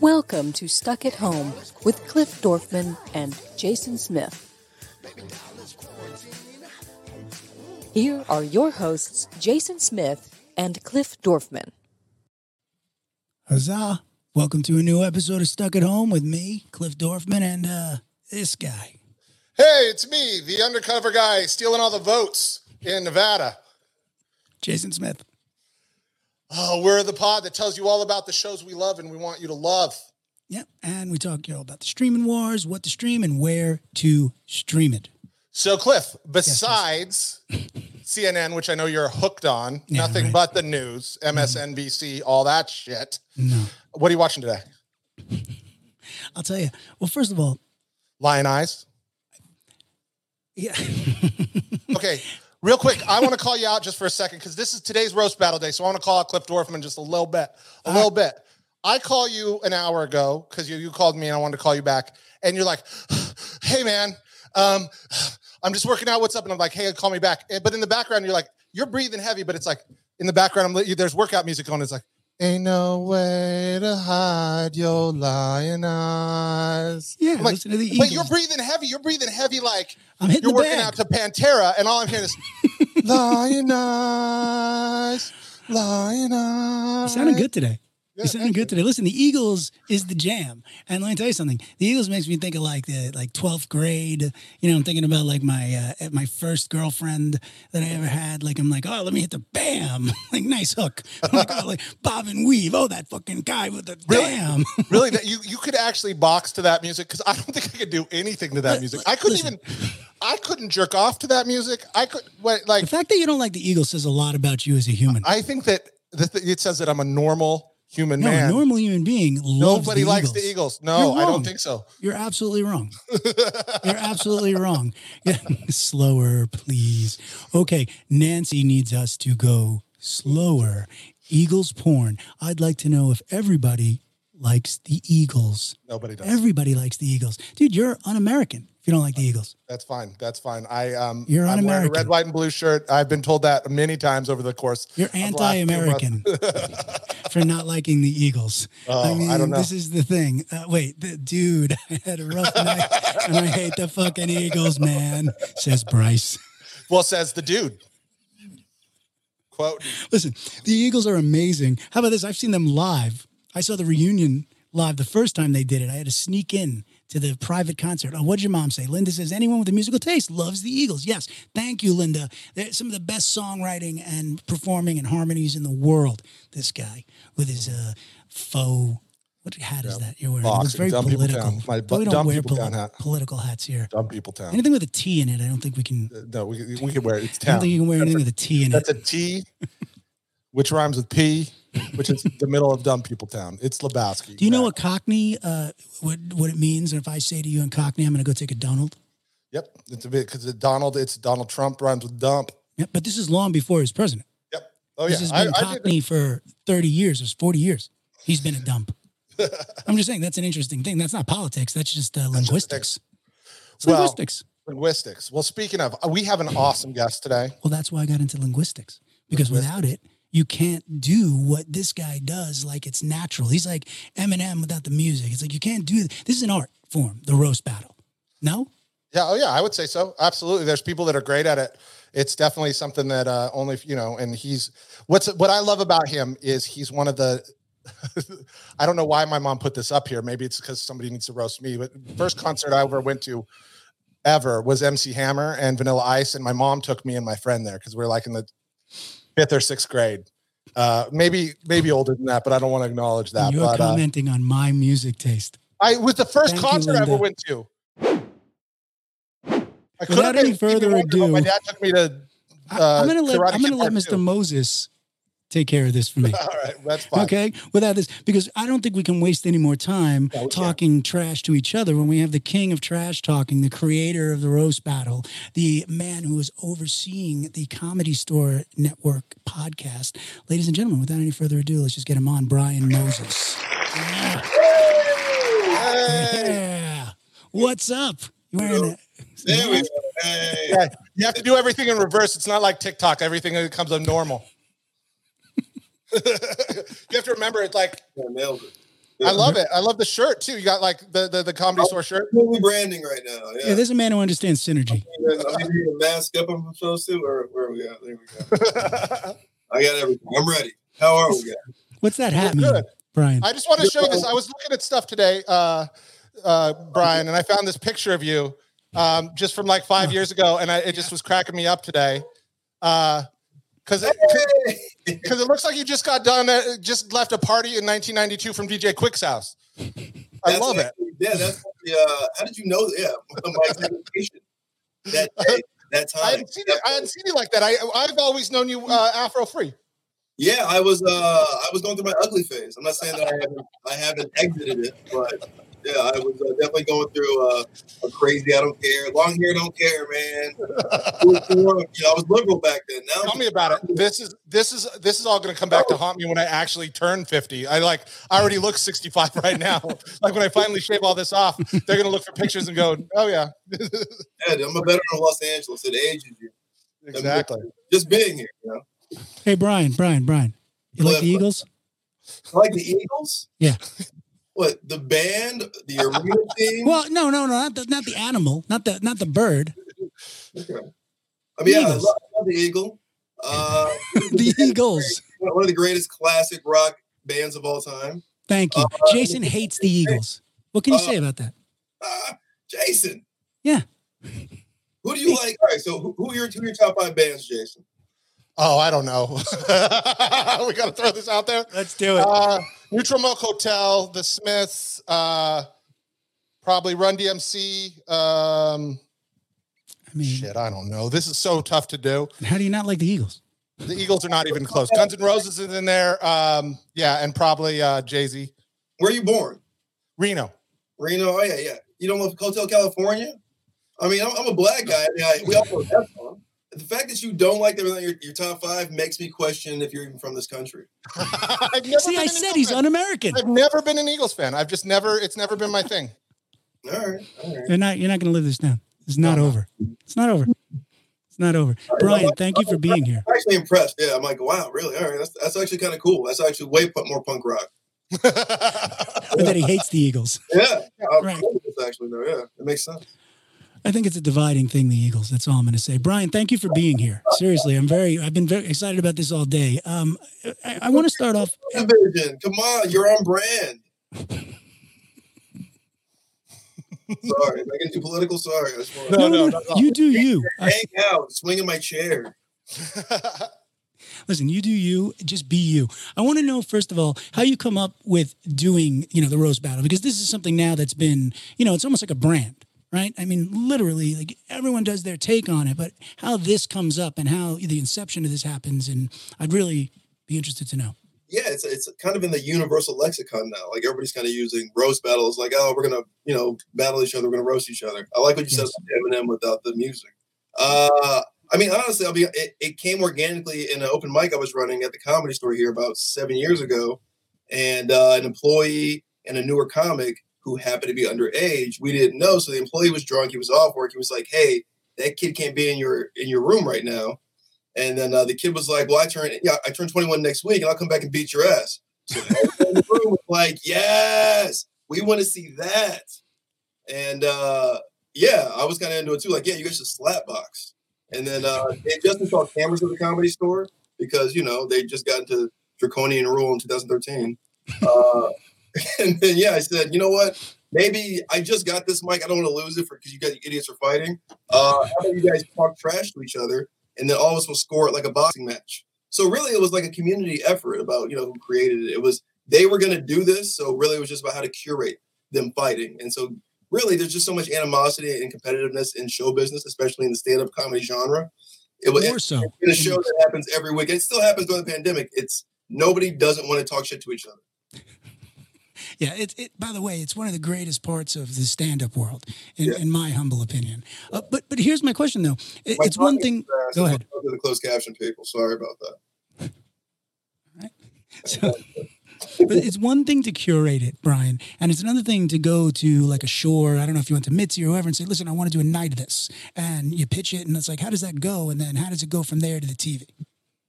Welcome to Stuck at Home with Cliff Dorfman and Jason Smith. Here are your hosts, Jason Smith and Cliff Dorfman. Huzzah! Welcome to a new episode of Stuck at Home with me, Cliff Dorfman, and uh, this guy. Hey, it's me, the undercover guy stealing all the votes in Nevada. Jason Smith. Oh, we're the pod that tells you all about the shows we love and we want you to love. Yep, and we talk you know, about the streaming wars, what to stream, and where to stream it. So, Cliff, besides CNN, which I know you're hooked on, Yeah, nothing right. but the news, MSNBC, all that shit. No, What are you watching today? I'll tell you. Well, first of all, Lyin' Eyes. Yeah, Okay, real quick, I want to call you out just for a second because this is today's roast battle day. So I want to call out Cliff Dorfman just a little bit, a little bit. I call you an hour ago because you, you called me and I wanted to call you back, and you're like, "Hey man, um, I'm just working out. What's up?" And I'm like, "Hey, call me back." But in the background, you're like, you're breathing heavy, but it's like in the background, I'm there's workout music on. It's like, "Ain't no way to hide your lyin' eyes." yeah. I'm like, listen to the but you're breathing heavy. You're breathing heavy, like I'm hitting you're working bag. out to Pantera, and all I'm hearing is Lyin' Eyes, Lionize. You sounded good today. Yeah, you sounded good today. Listen, the Eagles is the jam, and let me tell you something. The Eagles makes me think of like the like twelfth grade. You know, I'm thinking about like my uh, my first girlfriend that I ever had. Like I'm like, oh, let me hit the bam, like nice hook. I'm like, oh, like bob and weave. Oh, that fucking guy with the Really? bam. Really, that you you could actually box to that music because I don't think I could do anything to that music. I couldn't listen. even. I couldn't jerk off to that music. I could wait, like The fact that you don't like the Eagles says a lot about you as a human. I think that the, th- it says that I'm a normal human no, man. normal human being Nobody the likes Eagles. the Eagles. No, I don't think so. You're absolutely wrong. You're absolutely wrong. Yeah, slower, please. Okay, Nancy needs us to go slower. Eagles porn. I'd like to know if everybody likes the Eagles. Nobody does. Everybody likes the Eagles. Dude, you're un-American you don't like the Eagles. That's fine. That's fine. I um You're I'm wearing a red, white, and blue shirt. I've been told that many times over the course. You're of the last few anti-American for not liking the Eagles. Oh, I mean, I don't know. this is the thing. Uh, wait, the, dude, I had a rough night and I hate the fucking Eagles, man, says Bryce. Well, says the dude. Quote. Listen, the Eagles are amazing. How about this? I've seen them live. I saw the reunion live the first time they did it. I had to sneak in to the private concert. Oh, what'd your mom say? Linda says, anyone with a musical taste loves the Eagles. Yes. Thank you, Linda. They're some of the best songwriting and performing and harmonies in the world. This guy with his uh, faux. What hat is that you're wearing? It looks very dumb political. town. My But we don't dumb wear people town hat. political hats here. Dumb people town. Anything with a T in it, I don't think we can. No, we, we can wear it. It's I don't town. think you can wear anything with a T in it. That's a T, which rhymes with P, which is the middle of dumb people town. It's Lebowski. Do you know what Cockney, uh, what what it means? And If I say to you in Cockney, I'm going to go take a Donald. Yep. It's a bit because Donald. It's Donald Trump rhymes with dump. Yeah, but this is long before he was president. Yep. Oh This yeah. has been I Cockney for 30 years or 40 years. He's been a dump. I'm just saying that's an interesting thing. That's not politics. That's just uh, linguistics. It's Well- linguistics. linguistics. Well, speaking of, we have an awesome guest today. Well, that's why I got into linguistics because without it, you can't do what this guy does like it's natural. He's like Eminem without the music. It's like you can't do this is an art form, the roast battle. No? Yeah. Oh yeah. I would say so. Absolutely. There's people that are great at it. It's definitely something that uh, only you know. And he's what's what I love about him is he's one of the. I don't know why my mom put this up here. Maybe it's because somebody needs to roast me. But first concert I ever went to ever was MC Hammer and Vanilla Ice, and my mom took me and my friend there because we are like in the fifth or sixth grade. Uh, maybe maybe older than that, but I don't want to acknowledge that. You're but uh, commenting on my music taste. I it was the first Thank you, concert I ever went to. I Without any further older, My ado- dad took me to. I- Uh, I'm gonna let I'm gonna let Mr. Two. Moses take care of this for me. All right, that's fine. Okay, without this, because I don't think we can waste any more time No, we can't. talking trash to each other when we have the king of trash talking, the creator of the roast battle, the man who is overseeing the Comedy Store Network podcast. Ladies and gentlemen, without any further ado, let's just get him on, Brian Moses. Yeah. Hey, Yeah. What's up? You wearing a There we go. Hey. Yeah, you have to do everything in reverse. It's not like TikTok. Everything becomes a normal. you have to remember it's like Yeah, nailed it. I love it. I love the shirt too. You got like the the, the comedy store shirt. Completely branding right now. Yeah, Yeah. there's a man who understands synergy. I'm gonna need a mask up. I'm supposed to, or where are we at? There we go. I got everything. I'm ready. How are we? Guys? What's that hat mean. Brian? I just want to show you this. I was looking at stuff today, uh, uh, Brian, and I found this picture of you um, just from like five years ago, and I, it just was cracking me up today. Because it, because it looks like you just got done, uh, just left a party in 1992 from DJ Quik's house. I That's love it. Yeah, that's the. Uh, how did you know? Yeah, my that day, that I time. hadn't seen you. I hadn't seen you like that. I I've always known you uh, Afro free. Yeah, I was. Uh, I was going through my ugly phase. I'm not saying that I haven't. I haven't exited it, but yeah, I was uh, definitely going through uh, a crazy. I don't care. Long hair, don't care, man. you know, I was liberal back then. Now, Tell me about it. This is this is this is all going to come back to haunt me when I actually turn 50. I like I already look 65 right now. like when I finally shave all this off, they're going to look for pictures and go, "Oh yeah, yeah, I'm a veteran of Los Angeles. It ages you. exactly." Just being here, you know. Hey, Brian, Brian, Brian. You like the Eagles? I like the Eagles. Yeah. What the band, the arena team? Well, no, no, no, not the, not the animal, not the not the bird. Okay. I mean, yeah, I love, I love the Eagle. Uh, The Eagles. one of the greatest classic rock bands of all time. Thank you. Uh, Jason hates the Eagles. What can you uh, say about that? Ah, Jason. Yeah. Who do you like? All right, so who, who are your two of your top five bands, Jason? Oh, I don't know. we got to throw this out there. Let's do Uh, Neutral Milk Hotel, The Smiths, uh, probably Run DMC. Um, I mean, shit, I don't know. This is so tough to do. how do you not like the Eagles? The Eagles are not even close. Guns N' Roses is in there. Um, yeah, and probably uh, Jay Z. Where are you born? Reno. Reno. Oh yeah, yeah. You don't love Hotel California? I mean, I'm, I'm a black guy. I mean, I, we all know that song. The fact that you don't like them in your, your top five makes me question if you're even from this country. I've never See, I said Eagles he's fan. un-American. I've never been an Eagles fan. I've just never. It's never been my thing. All right, all right. You're not you're not going to live this down. It's not No, no. over. It's not over. It's not over. Brian, thank you for being here. I'm actually impressed. Yeah, I'm like, wow, really? All right, that's, that's actually kind of cool. That's actually way more punk rock. Or that he hates the Eagles. Yeah, I'm Right. cool actually, though. Yeah, it makes sense. I think it's a dividing thing, the Eagles. That's all I'm going to say. Brian, thank you for being here. Seriously, I'm very, I've been very excited about this all day. Um, I, I want to start off. Division, come on, you're on brand. Sorry, am I getting too political? Sorry, want No, no, no, no. You do you. Hang out, swing in my chair. listen, you do you. Just be you. I want to know first of all how you come up with doing, you know, the Roast battle because this is something now that's been, you know, it's almost like a brand, right? I mean, literally, like everyone does their take on it, but how this comes up and how the inception of this happens, and I'd really be interested to know. Yeah, it's it's kind of in the universal lexicon now. Like everybody's kind of using roast battles. Like, oh, we're gonna you know battle each other. We're gonna roast each other. I like what you Yes. said about Eminem without the music. Uh, I mean, honestly, I'll be. It, it came organically in an open mic I was running at the comedy store here about seven years ago, and uh, an employee and a newer comic who happened to be underage. We didn't know, so the employee was drunk. He was off work. He was like, "Hey, that kid can't be in your in your room right now." And then uh, the kid was like, "Well, I turn yeah, I turn 21 next week, and I'll come back and beat your ass." So the room was like, "Yes, we want to see that." And uh, yeah, I was kind of into it too. Like, yeah, you guys should slap box. And then uh, they just installed cameras at the comedy store because you know they just got into draconian rule in 2013. Uh, and then yeah, I said, you know what? Maybe I just got this mic. I don't want to lose it for because you guys idiots are fighting. Uh, how about you guys talk trash to each other, and then all of us will score it like a boxing match. So really, it was like a community effort about you know who created it. It was they were going to do this, so really it was just about how to curate them fighting. And so really, there's just so much animosity and competitiveness in show business, especially in the stand-up comedy genre. It was More so. in a show that happens every week. It still happens during the pandemic. It's nobody doesn't want to talk shit to each other. Yeah, it, it. By the way, it's one of the greatest parts of the stand-up world, in, Yeah. in my humble opinion. Uh, but but here's my question though. It- My it's one thing. fast. Go ahead. To the closed caption people, sorry about that. So, but it's one thing to curate it, Brian, and it's another thing to go to like a shore. I don't know if you went to Mitzi or whoever and say, "Listen, I want to do a night of this," and you pitch it, and it's like, how does that go? And then how does it go from there to the TV?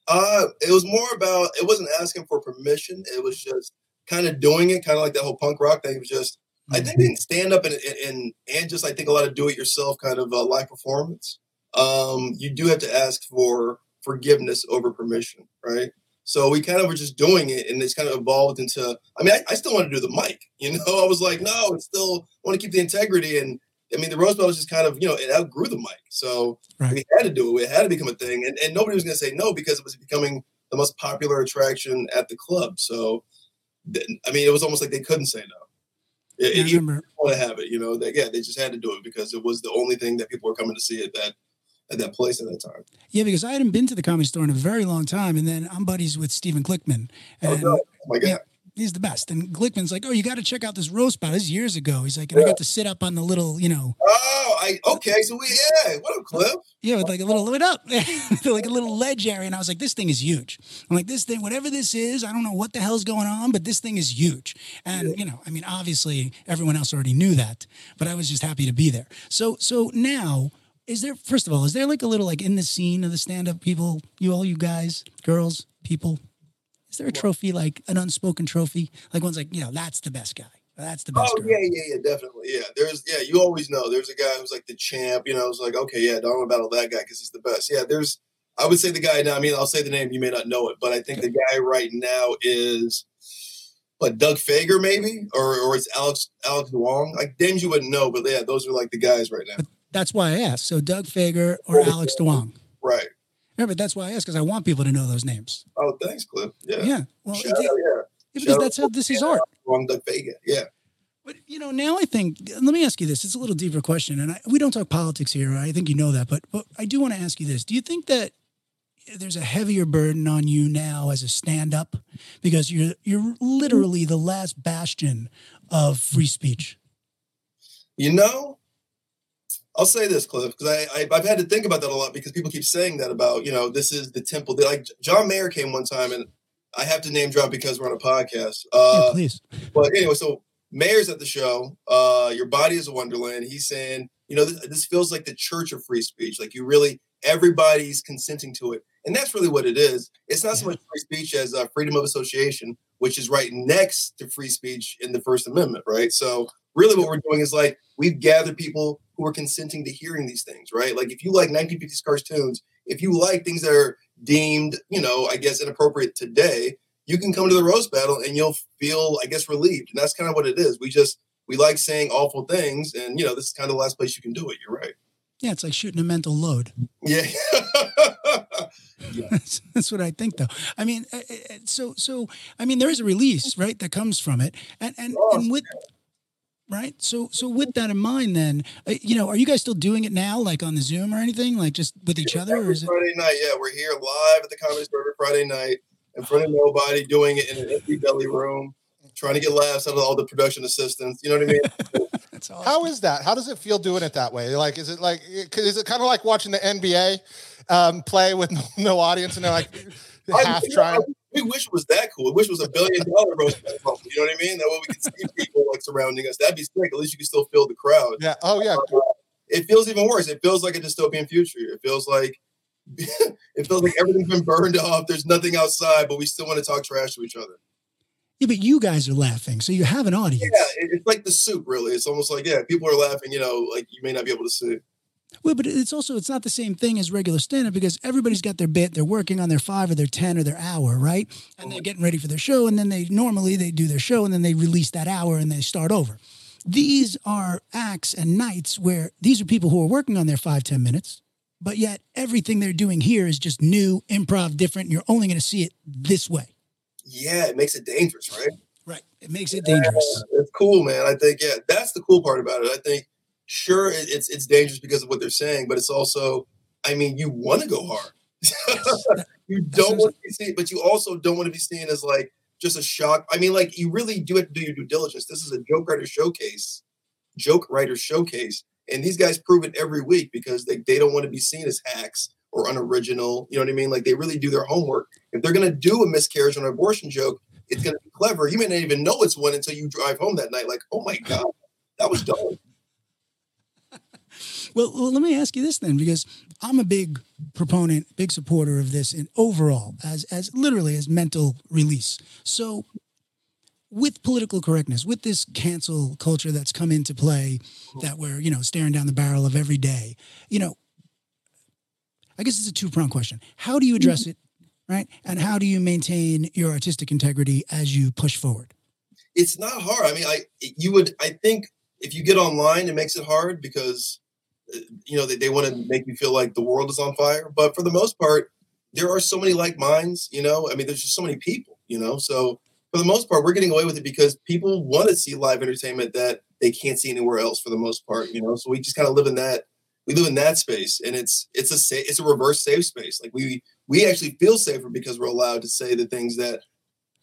Uh, it was more about it wasn't asking for permission. It was just kind of doing it, kind of like that whole punk rock thing. It was just I think in stand up and, and and just I think a lot of do it yourself kind of uh, live performance. Um, you do have to ask for forgiveness over permission, right? So we kind of were just doing it, and it's kind of evolved into. I mean, I, I still want to do the mic. You know, I was like, no, it's still I want to keep the integrity, and I mean, the Roast Battle was just kind of you know it outgrew the mic, so Right. we had to do it. It had to become a thing, and, and nobody was going to say no because it was becoming the most popular attraction at the club. So, I mean, it was almost like they couldn't say no. It, Yeah, I remember. want to have it, you know. They, yeah, they just had to do it because it was the only thing that people were coming to see at that at that place at that time. Yeah, because I hadn't been to the comedy store in a very long time, and then I'm buddies with Stephen Glickman, Oh, and no. oh my god! yeah, he's the best. And Glickman's like, "Oh, you got to check out this roast battle." This is years ago. He's like, and I got to sit up on the little, you know, Oh, I okay. So we yeah. What up, Cliff? yeah, with like a little lit up, like a little ledge area. And I was like, "This thing is huge." I'm like, "This thing, whatever this is, I don't know what the hell's going on, but this thing is huge." And you know, I mean, obviously everyone else already knew that, but I was just happy to be there. So, so now. Is there first of all, is there like a little like in the scene of the stand-up people, you all you guys, girls, people, is there a trophy like an unspoken trophy? Like one's like, you know, that's the best guy. That's the best Oh girl. yeah, yeah, yeah, definitely. Yeah, there's yeah. You always know there's a guy who's like the champ. You know, it's like okay, yeah, don't want to battle that guy because he's the best. Yeah, there's. I would say the guy now. I mean, I'll say the name. You may not know it, but I think the guy right now is. What Doug Fager maybe, or or it's Alex Alex Duong? Like names you wouldn't know, but yeah, those are like the guys right now. That's why I asked. So Doug Fager or Alex Duong. Right. Remember, that's why I asked because I want people to know those names. Oh, thanks, Cliff. Yeah. Yeah. Well, Shout out, yeah, yeah. because Shout that's out how this is art. Duong, Doug Fager. Yeah. But you know, now I think. Let me ask you this. It's a little deeper question, and I, we don't talk politics here. I think you know that, but but I do want to ask you this. Do you think that there's a heavier burden on you now as a stand-up because you're you're literally the last bastion of free speech? You know, I'll say this, Cliff, because I, I I've had to think about that a lot because people keep saying that about you know this is the temple. They, like John Mayer came one time, and I have to name drop because we're on a podcast. yeah, Uh, please. but anyway, so Mayer's at the show. Uh, Your body is a wonderland. He's saying, you know, this, this feels like the church of free speech. Like you really, everybody's consenting to it, and that's really what it is. It's not so much free speech as uh, freedom of association, which is right next to free speech in the First Amendment, right? So really, what we're doing is like we've gathered people who are consenting to hearing these things, right? Like if you like 1950s cartoons, if you like things that are deemed, you know, I guess inappropriate today, you can come to the roast battle and you'll feel, I guess, relieved. And that's kind of what it is. We just we like saying awful things, and you know, this is kind of the last place you can do it. You're right. Yeah, it's like shooting a mental load. Yeah. That's, that's what I think, though. I mean, uh, uh, so so I mean, there is a release, right, that comes from it, and and and with right. So so with that in mind, then uh, you know, are you guys still doing it now, like on the Zoom or anything, like just with each other, or Every is it? Friday night, yeah, we're here live at the Comedy Store Friday night in front of nobody, doing it in an empty belly room, trying to get laughs out of all the production assistants. You know what I mean? That's awesome. How is that? How does it feel doing it that way? Like, is it like, is it kind of like watching the NBA um, play with no, no audience and they're like half you trying? We wish it was that cool. We wish it was a billion dollar roast. You know what I mean? That way we could see people like surrounding us. That'd be sick. At least you can still feel the crowd. Yeah. Oh yeah. Uh, it feels even worse. It feels like a dystopian future. It feels like it feels like everything's been burned off. There's nothing outside, but we still want to talk trash to each other. Yeah, but you guys are laughing, so you have an audience. Yeah, it's like the soup, really. It's almost like yeah, people are laughing. You know, like you may not be able to see. Well, but it's also it's not the same thing as regular stand-up because everybody's got their bit. They're working on their five or their ten or their hour, right? And they're getting ready for their show, and then they normally they do their show, and then they release that hour and they start over. These are acts and nights where these are people who are working on their five ten minutes, but yet everything they're doing here is just new, improv, different. You're only going to see it this way, Yeah, it makes it dangerous, right? right? It makes it dangerous. Yeah, it's cool, man. I think yeah, that's the cool part about it. I think sure it's it's dangerous because of what they're saying, but it's also, I mean, you want to go hard. you don't want to be seen, but you also don't want to be seen as like just a shock. I mean, like you really do have to do your due diligence. This is a joke writer showcase, joke writer showcase, and these guys prove it every week because they, they don't want to be seen as hacks or unoriginal. You know what I mean? Like they really do their homework. If they're gonna do a miscarriage or an abortion joke, it's going to be clever. You may not even know it's one until you drive home that night. Like, oh my god, that was dope. Well, well, let me ask you this then, because I'm a big proponent, big supporter of this in overall, as as literally as mental release. So, with political correctness, with this cancel culture that's come into play, that we're you know staring down the barrel of every day, you know, I guess it's a two pronged question. How do you address mm-hmm. it, right? And how do you maintain your artistic integrity as you push forward? It's not hard. I mean, I you would I think if you get online, it makes it hard because you know they, they want to make you feel like the world is on fire but for the most part there are so many like minds you know? I mean there's just so many people you know? So for the most part we're getting away with it because people want to see live entertainment that they can't see anywhere else for the most part you know? So we just kind of live in that we live in that space and it's it's a safe, it's a reverse safe space. Like we we actually feel safer because we're allowed to say the things that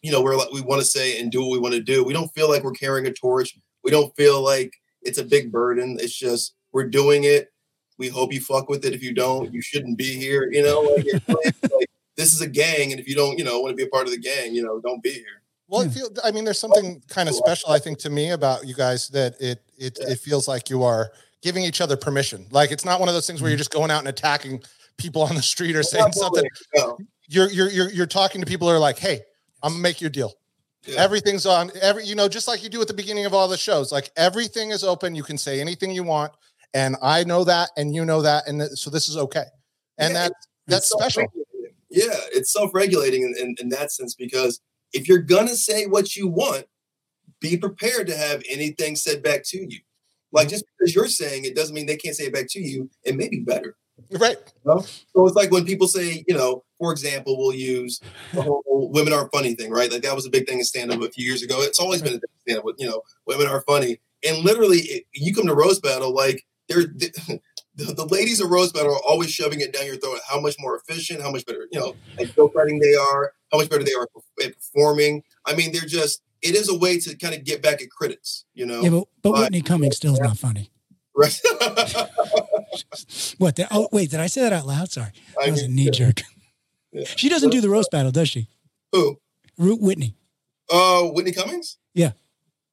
you know we're like we want to say and do what we want to do. We don't feel like we're carrying a torch. We don't feel like it's a big burden. It's just we're doing it. We hope you fuck with it. If you don't, you shouldn't be here. You know, like, like, like, this is a gang, and if you don't, you know, want to be a part of the gang, you know, don't be here. Well, I feel. I mean, there's something oh, kind of special, I think, to me about you guys that it it yeah. it feels like you are giving each other permission. Like it's not one of those things where you're mm. just going out and attacking people on the street or saying something. No. You're you're you're you're talking to people who are like, "Hey, I'm gonna make you a deal." Yeah. Everything's on every, you know, just like you do at the beginning of all the shows. Like everything is open. You can say anything you want and I know that, and you know that, and th- so this is okay, and yeah, that that's special. Yeah, it's self-regulating in, in, in that sense because if you're gonna say what you want, be prepared to have anything said back to you. Like just because you're saying it doesn't mean they can't say it back to you. It may be better. Right. You know? So it's like when people say, you know, for example, we'll use the whole women are funny thing, right? Like that was a big thing in stand up a few years ago. It's always been a stand up, you know, women are funny. And literally, it, you come to roast battle, like they're the, the, ladies of Roast Battle are always shoving it down your throat. How much more efficient, how much better, you know, like joke writing they are, how much better they are at performing. I mean, they're just. It is a way to kind of get back at critics, you know. Yeah, but, but, but Whitney Cummings still is not funny. Right. what? The, oh, wait. Did I say that out loud? Sorry, that was a knee jerk. Yeah. She doesn't do the roast battle, does she? Who? Root Whitney. Oh, uh, Whitney Cummings. Yeah.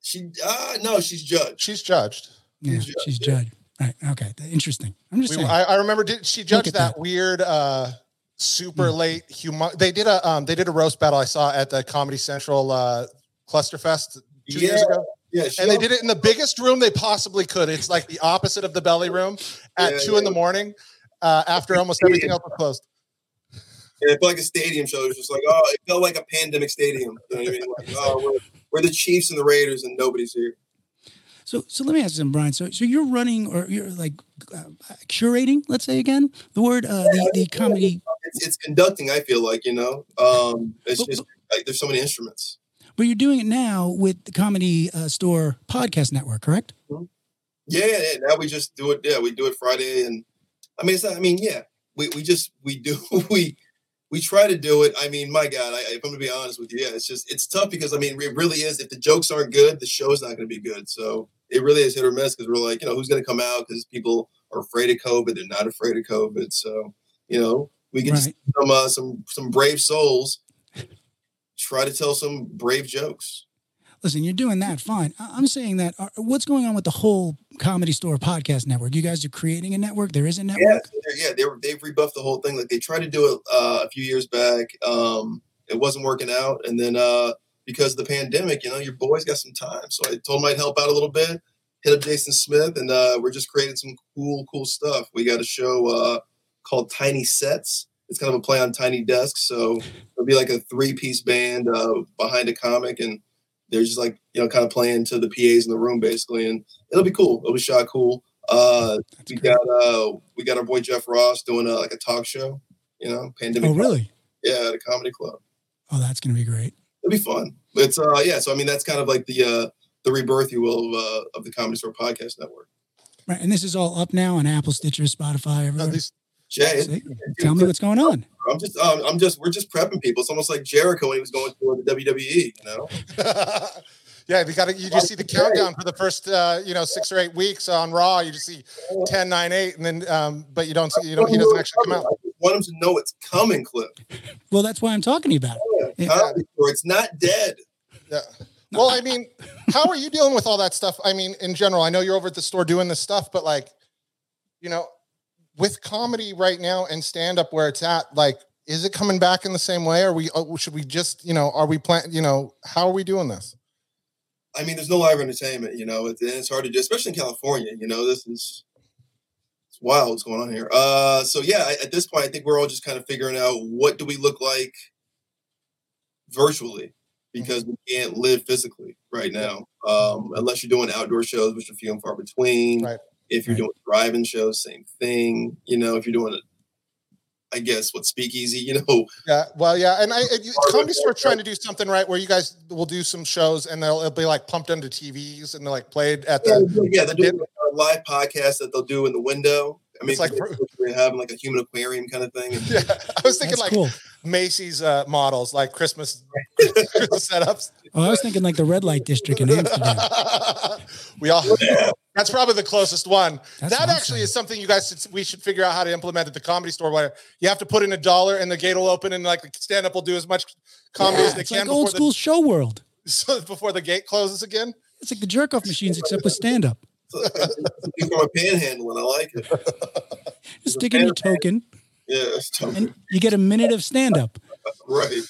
She. Uh no, she's judged. She's judged. Yeah, she's judged. She's judged. Right. Okay. Interesting. I'm just we, saying. I, I, remember did she judged that, that, weird uh super mm. late humor. they did a um they did a roast battle I saw at the Comedy Central uh Clusterfest two yeah. years ago. Yeah, and they did it in the biggest room they possibly could. It's like the opposite of the belly room at yeah, two yeah. in the morning, uh, after almost everything else was closed. Yeah, it felt like a stadium show. It was just like, oh, it felt like a pandemic stadium. You know what I mean? Like, oh, we're, we're the Chiefs and the Raiders, and nobody's here. So, so let me ask you, Brian. So, so you're running or you're like uh, curating, let's say again, the word, uh, the, the comedy. It's, it's conducting. I feel like you know, um, it's but, just like there's so many instruments. But you're doing it now with the Comedy uh, Store Podcast Network, correct? Mm-hmm. Yeah, yeah. Now we just do it. Yeah, we do it Friday, and I mean, it's not. I mean, yeah, we we just we do we we try to do it. I mean, my God, I, if I'm gonna be honest with you, yeah, it's just it's tough because I mean, it really is. If the jokes aren't good, the show's not gonna be good. So it really is hit or miss because we're like, you know, who's going to come out because people are afraid of COVID. They're not afraid of COVID. So, you know, we get right. some uh, some some brave souls try to tell some brave jokes. Listen, you're doing that fine. I'm saying that uh, what's going on with the whole Comedy Store podcast network? You guys are creating a network. There is a network. Yeah, yeah, they were, they've rebuffed the whole thing. Like they tried to do it uh, a few years back. Um, it wasn't working out, and then uh, because of the pandemic, you know, your boys got some time. So I told him I'd help out a little bit, hit up Jason Smith, and uh, we're just creating some cool, cool stuff. We got a show uh, called Tiny Sets. It's kind of a play on Tiny Desks. So it'll be like a three piece band uh, behind a comic, and they're just like, you know, kind of playing to the PAs in the room, basically. And it'll be cool. It'll be shot cool. Uh, we got uh, we got our boy Jeff Ross doing a, like a talk show, you know, pandemic. Oh, really? Yeah, at a comedy club. Oh, that's gonna be great it'll be fun. It's uh yeah, so I mean that's kind of like the uh the rebirth, you will, of, uh, of the Comedy Store Podcast Network. Right, and this is all up now on Apple, Stitcher, Spotify, everywhere. Jay, tell me what's going on. I'm just, um, I'm just, we're just prepping people. It's almost like Jericho when he was going through the WWE, you know. yeah, you got to, you just see the countdown for the first, uh, you know, six or eight weeks on Raw. You just see 10, 9, 8, and then, um, but you don't see, you know, he doesn't actually come out. I want them to know it's coming, Cliff. Well, that's why I'm talking to you about it. Yeah, comedy store. It's not dead. Yeah. Well, I mean, how are you dealing with all that stuff? I mean, in general, I know you're over at the store doing this stuff, but like, you know, with comedy right now and stand up where it's at, like, is it coming back in the same way? Are we, uh, should we just, you know, are we plan, you know, how are we doing this? I mean, there's no live entertainment, you know, it's, it's hard to do, especially in California. You know, this is wild what's going on here. Uh, so yeah, at this point, I think we're all just kind of figuring out what do we look like virtually because we can't live physically right now, um, unless you're doing outdoor shows, which are few and far between. Right. If you're doing drive-in shows, same thing. You know, if you're doing it, I guess what speakeasy, you know. Yeah, well, yeah, and I you, comedy store trying to do something right where you guys will do some shows and they'll it'll be like pumped into TVs and they're like played at the yeah, they're doing live podcast that they'll do in the window. I mean, It's like- we're having like a human aquarium kind of thing. Yeah, I was thinking That's like cool. Macy's uh, models, like Christmas, Christmas setups. Oh, I was thinking like the red light district in Amsterdam. we all. That's probably the closest one. That's that actually is something you guys should, we should figure out how to implement at the comedy store, where you have to put in a dollar and the gate will open and like the stand up will do as much comedy as they It's can like old school the show world. so before the gate closes again. It's like the jerk off machines except with stand up. Something from a panhandle, and I like it. Just stick in your token Yeah, it's tough. and you get a minute of stand up. right.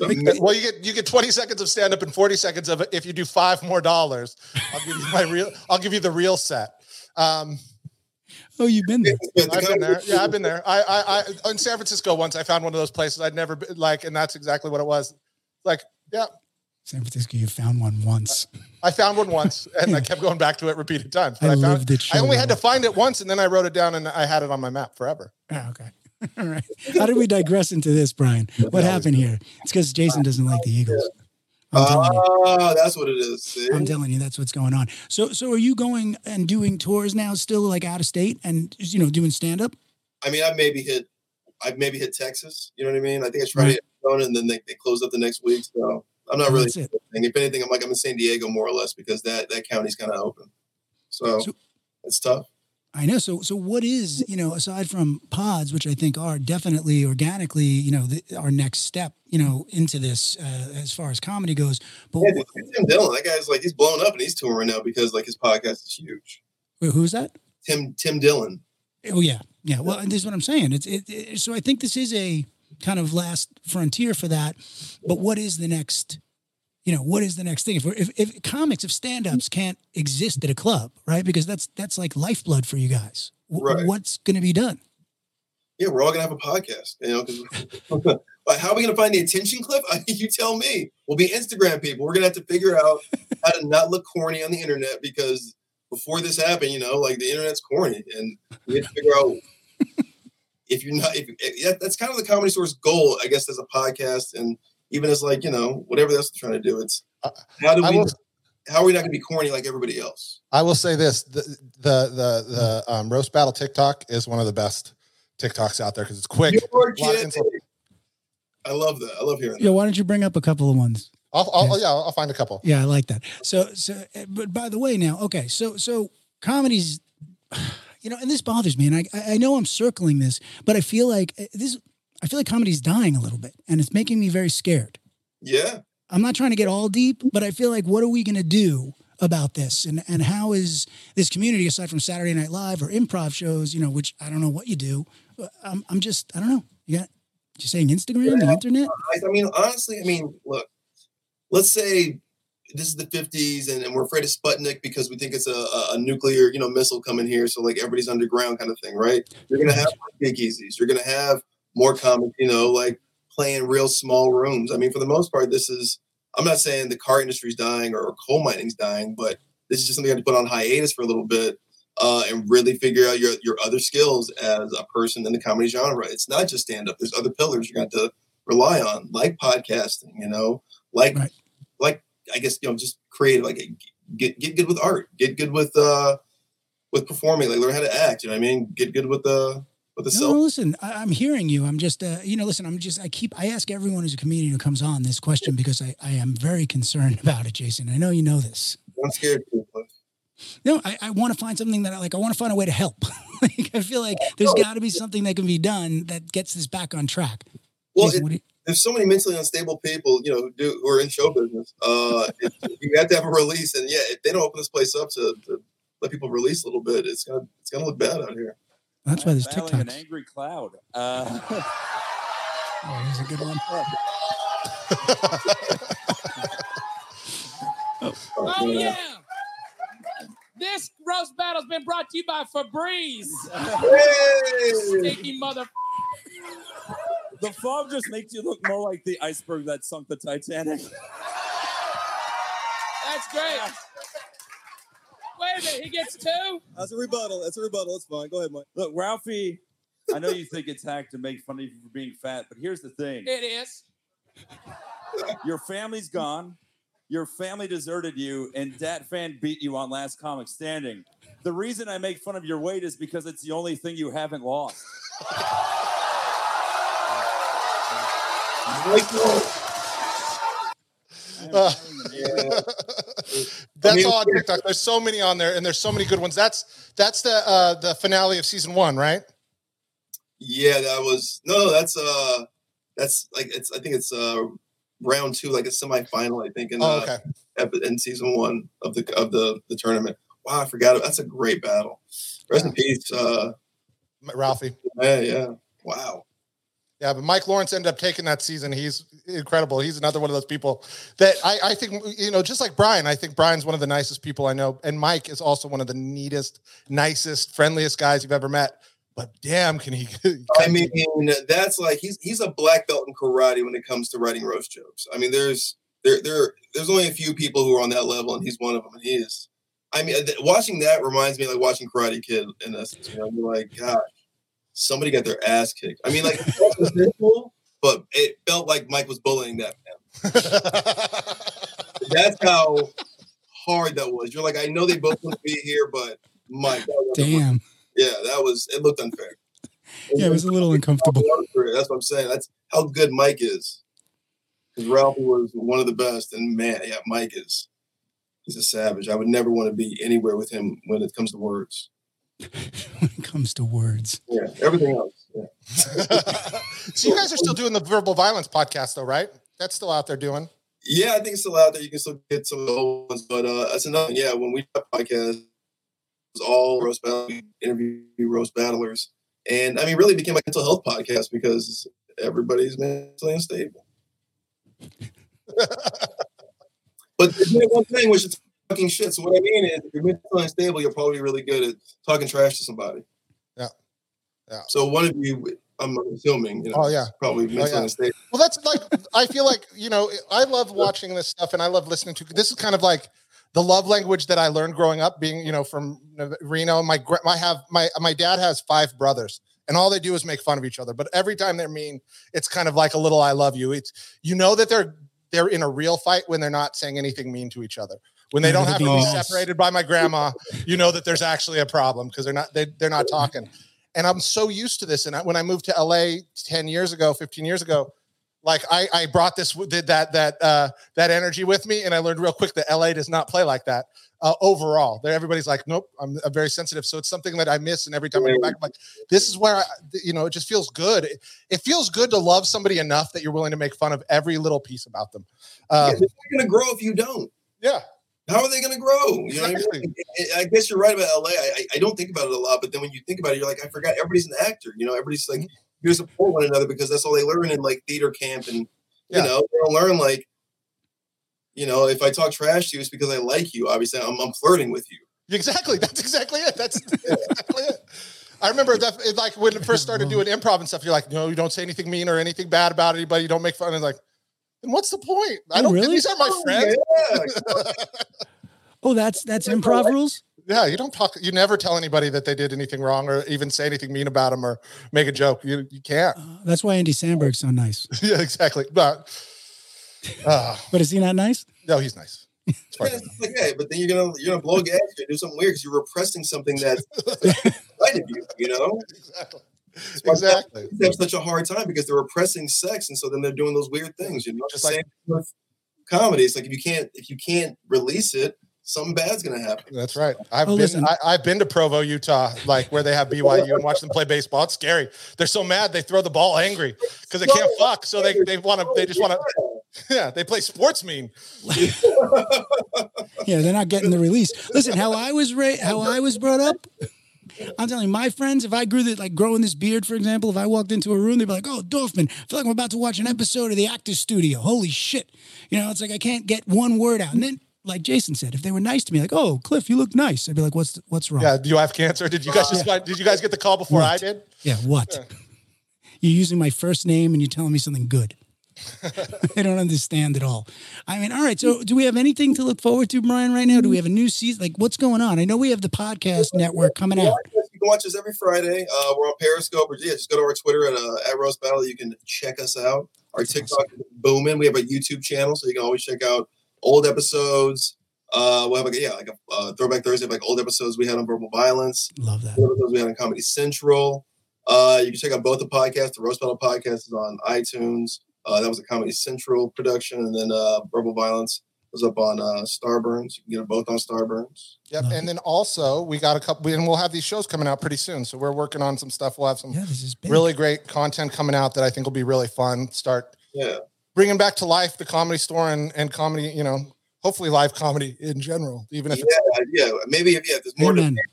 Well, you get you get 20 seconds of stand up and 40 seconds of it. If you do five more dollars, I'll give you my real. I'll give you the real set. Um, Oh, you've been there. I've been there. Yeah, I've been there. I, I, I, in San Francisco once, I found one of those places I'd never been like, and that's exactly what it was. Like, yeah, San Francisco, you found one once. I found one once, and I kept going back to it repeated times. But I I, found, lived it I only had to find it once, and then I wrote it down, and I had it on my map forever. Oh, okay. All right. How did we digress into this, Brian? What happened here? It's because Jason doesn't like the Eagles. I'm. Oh, that's what it is. See? I'm telling you, that's what's going on. So, so are you going and doing tours now, still like out of state, and you know, doing stand up? I mean, I maybe hit, I've maybe hit Texas. You know what I mean? I think I tried Right. it Arizona, and then they, they closed up the next week. So I'm not really. If anything, I'm like I'm in San Diego more or less because that that county's kind of open. So, So- it's tough. I know. So, so what is you know aside from pods, which I think are definitely organically, you know, the, our next step, you know, into this uh, as far as comedy goes. But Yeah, Tim Dillon, that guy's like he's blown up and he's touring right now because like his podcast is huge. wait, who's that? Tim Tim Dillon. Oh yeah, yeah. Well, this is what I'm saying. It's it, it. So I think this is a kind of last frontier for that. But what is the next? You know, what is the next thing? If we're, if, if comics, if stand-ups can't exist at a club, right? Because that's that's like lifeblood for you guys. W- Right. What's going to be done? Yeah, we're all gonna have a podcast. You know, how are we gonna find the attention clip? you tell me. We'll be Instagram people. We're gonna have to figure out how to not look corny on the internet because before this happened, you know, like the internet's corny, and we have to figure out if you're not. If yeah, that's kind of the comedy source goal, I guess, as a podcast, and even as like you know whatever else they're trying to do. It's Uh, how do we? How are we not gonna be corny like everybody else? I will say this: the the the, the um, roast battle TikTok is one of the best TikToks out there because it's quick. You're lot of kidding. info. I love that. I love hearing that. Yeah. Why don't you bring up a couple of ones? I'll, I'll, Yes. yeah, I'll find a couple. Yeah, I like that. So, so, uh, but by the way, now, okay, so, so comedies, you know, and this bothers me, and I, I know I'm circling this, but I feel like uh, this, I feel like comedy's dying a little bit, and it's making me very scared. Yeah. I'm not trying to get all deep, but I feel like what are we going to do about this, and and how is this community aside from Saturday Night Live or improv shows, you know, which I don't know what you do. I'm I'm just I don't know. You got you saying Instagram, the internet? I mean, honestly, I mean, look, let's say this is the 50s and, and we're afraid of Sputnik because we think it's a, a, nuclear, you know, missile coming here. So like everybody's underground kind of thing, right? You're gonna have speakeasies. You're gonna have more comics, you know, like playing real small rooms. I mean, for the most part, this is. I'm not saying the car industry's dying or coal mining's dying, but this is just something you have to put on hiatus for a little bit uh, and really figure out your your other skills as a person in the comedy genre. It's not just stand up. There's other pillars you're going to have to rely on, like podcasting. You know, like Right. like I guess you know just creative. Like get get good with art. Get good with uh with performing. Like learn how to act. You know what I mean? Get good with the with the No, self. no, listen, I, I'm hearing you. I'm just, uh, you know, listen, I'm just, I keep, I ask everyone who's a comedian who comes on this question because I, I am very concerned about it, Jason. I know you know this. I'm scared. No, I, I want to find something that I like. I want to find a way to help. like, I feel like there's got to be something that can be done that gets this back on track. Well, Jason, it, what do you- there's so many mentally unstable people, you know, who do who are in show business. Uh, it, you have to have a release, and yeah, if they don't open this place up to, to let people release a little bit, it's gonna it's gonna look bad out here. That's why there's Battling An angry cloud. Uh, Oh, here's a good one. Oh yeah. This roast battle's been brought to you by Febreze. Hey! Stinky mother. The fog just makes you look more like the iceberg that sunk the Titanic. That's great. Wait a minute, he gets two. That's a rebuttal. That's a rebuttal. It's fine. Go ahead, Mike. Look, Ralphie, I know you think it's hack to make fun of you for being fat, but here's the thing. It is. Your family's gone. Your family deserted you, and Dat Phan beat you on Last Comic Standing. The reason I make fun of your weight is because it's the only thing you haven't lost. Uh, Yeah. That's I mean, all on TikTok. There's so many on there, and there's so many good ones. That's that's the uh, the finale of season one, right? Yeah, that was no. That's uh, that's like it's. I think it's uh, round two, like a semifinal. I think in Oh, uh, okay. epi- in season one of the of the the tournament. Wow, I forgot. it. That's a great battle. Rest in peace. Uh, Ralphie. yeah, yeah. Wow. Yeah, but Mike Lawrence ended up taking that season. He's incredible. He's another one of those people that I, I think, you know, just like Brian, I think Brian's one of the nicest people I know. And Mike is also one of the neatest, nicest, friendliest guys you've ever met. But damn, can he? I mean, that's like he's he's a black belt in karate when it comes to writing roast jokes. I mean, there's there there there's only a few people who are on that level, and he's one of them. And he is. I mean, watching that reminds me like watching Karate Kid. In essence, you know, like, gosh, somebody got their ass kicked. I mean, like simple, but it felt like Mike was bullying that man. That's how hard that was. You're like, I know they both want to be here, but Mike, Damn. yeah, that was it. Looked unfair. Yeah, it was a little uncomfortable. That's what I'm saying. That's how good Mike is. Because Ralphie was one of the best, and man, yeah, Mike is. He's a savage. I would never want to be anywhere with him when it comes to words. when it comes to words. Yeah, everything else. Yeah. so you guys are still doing the verbal violence podcast, though, right? That's still out there doing. Yeah, I think it's still out there. You can still get some of the old ones, but uh, that's another. Yeah, when we did podcast, it was all roast battle, we interview roast battlers, and I mean, really became a mental health podcast because everybody's mentally unstable. but there's only one thing, which is talking shit. So what I mean is, if you're mentally unstable, you're probably really good at talking trash to somebody. Yeah. Yeah. So one of you, I'm assuming, you know, Oh, yeah. probably oh, mentally yeah. unstable. Well, that's like I feel like you know I love watching this stuff and I love listening to. This is kind of like the love language that I learned growing up, being you know from Reno. My I have my my dad has five brothers, and all they do is make fun of each other. But every time they're mean, it's kind of like a little "I love you." It's you know that they're they're in a real fight when they're not saying anything mean to each other. When they don't have to be separated by my grandma, you know that there's actually a problem because they're not they, they're not talking. And I'm so used to this. And I, when I moved to LA 10 years ago, 15 years ago, like I, I brought this did that that uh, that energy with me, and I learned real quick that LA does not play like that uh, overall. There, everybody's like, nope, I'm, I'm very sensitive, so it's something that I miss. And every time I go back, I'm like, this is where I, you know, it just feels good. It, it feels good to love somebody enough that you're willing to make fun of every little piece about them. Yeah, Um, they're not going to grow if you don't. yeah, How are they going to grow? You know, I, mean? I I guess you're right about LA. I, I- I don't think about it a lot, but then when you think about it, you're like, I forgot everybody's an actor. You know, everybody's like, mm-hmm. you support one another because that's all they learn in like theater camp, and Yeah. you know, they don't learn like, you know, if I talk trash to you, it's because I like you. Obviously, I'm, I'm flirting with you. Exactly. That's exactly it. That's exactly it. I remember that, like when it first started mm-hmm. doing improv and stuff. You're like, no, you don't say anything mean or anything bad about anybody. You don't make fun. And like, then what's the point? I Oh, don't. really? These are my friends. Yeah. Oh, that's that's improv rules. Yeah, you don't talk. You never tell anybody that they did anything wrong or even say anything mean about them or make a joke. You you can't. Uh, that's why Andy Samberg's so nice. yeah, exactly. But uh, But is he not nice? no, he's nice. As Yeah, it's like, yeah, but then you're gonna you're gonna blow gas or do something weird because you're repressing something that's inside of you. You know, know. exactly. That's why Exactly. They have such a hard time because they're repressing sex, and so then they're doing those weird things. You know, Just just like- like with comedy, it's like if you can't if you can't release it, something bad's gonna happen. That's right. I've Oh, been listen. I, I've been to Provo, Utah, like where they have BYU and watch them play baseball. It's scary. They're so mad they throw the ball angry because they can't fuck. So they they want to they just want to yeah they play sports mean. Yeah, they're not getting the release. Listen, how I was ra- how I was brought up. I'm telling you, my friends, if I grew the, like growing this beard, for example, if I walked into a room, they'd be like, "Oh, Dorfman, I feel like I'm about to watch an episode of the Actors Studio. Holy shit!" You know, it's like I can't get one word out. And then, like Jason said, if they were nice to me, like, "Oh, Cliff, you look nice," I'd be like, "What's what's wrong?" Yeah. Do you have cancer? Did you guys just find, did you guys get the call before I did? Yeah, what? You're using my first name and you're telling me something good. I don't understand at all. I mean, all right. So, do we have anything to look forward to, Brian? Right now, do we have a new season? Like, what's going on? I know we have the podcast network coming out. You can watch us every Friday. Uh, we're on Periscope, or yeah, just go to our Twitter at uh, at Roast Battle. You can check us out. Our TikTok is booming. We have a YouTube channel, so you can always check out old episodes. Uh, we'll have like a, yeah, like a uh, throwback Thursday, like old episodes we had on verbal violence, Love that. episodes we had on Comedy Central. Uh, you can check out both the podcasts. The Roast Battle podcast is on iTunes. Uh, that was a Comedy Central production, and then uh, Verbal Violence was up on uh, Starburns. You can get them both on Starburns. Yep. Love And then also we got a couple, and we'll have these shows coming out pretty soon. So we're working on some stuff. We'll have some Yeah, this is big. really great content coming out that I think will be really fun. Start Yeah. bringing back to life the comedy store and, and comedy, you know, hopefully live comedy in general, even if yeah, it's yeah. Maybe if yeah, if there's more Amen. demand,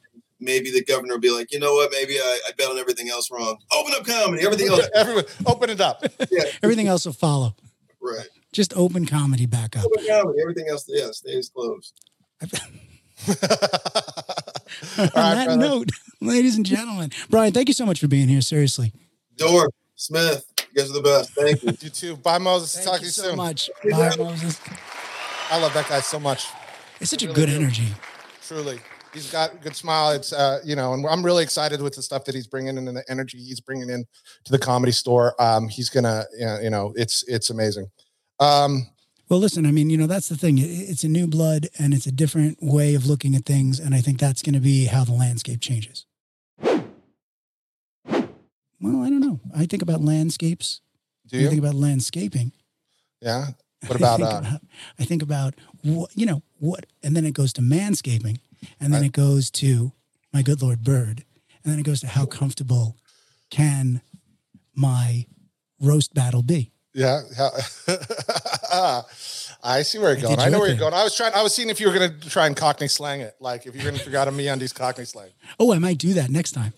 maybe the governor will be like, you know what? Maybe I, I bet on everything else wrong. Open up comedy. Everything else, everyone open it up. yeah. Everything else will follow. right? Just open comedy back up. Open comedy. Everything else, yeah, stays closed. On right, that brother. note, ladies and gentlemen, Brian, thank you so much for being here. Seriously, Dorf, Smith, you guys are the best. Thank you. You too. Bye, Moses. thank Talk to you you so soon. much. Bye, Moses. I love that guy so much. It's such a really good do. energy. Truly. He's got a good smile. It's, uh, you know, and I'm really excited with the stuff that he's bringing in and the energy he's bringing in to the comedy store. Um, he's gonna, you know, it's, it's amazing. Um, Well, listen, I mean, you know, that's the thing. It's a new blood and it's a different way of looking at things. And I think that's going to be how the landscape changes. Well, I don't know. I think about landscapes. do I you? think about landscaping. yeah. What I about, think uh, about, I think about what, you know, what, and then it goes to manscaping. And then Right. it goes to my good Lord Bird. And then it goes to how comfortable can my roast battle be? Yeah. I see where you're I going. did I know where you're going. I was trying, I was seeing if you were going to try and Cockney slang it. Like if you're going to figure out a me undies Cockney slang. Oh, I might do that next time.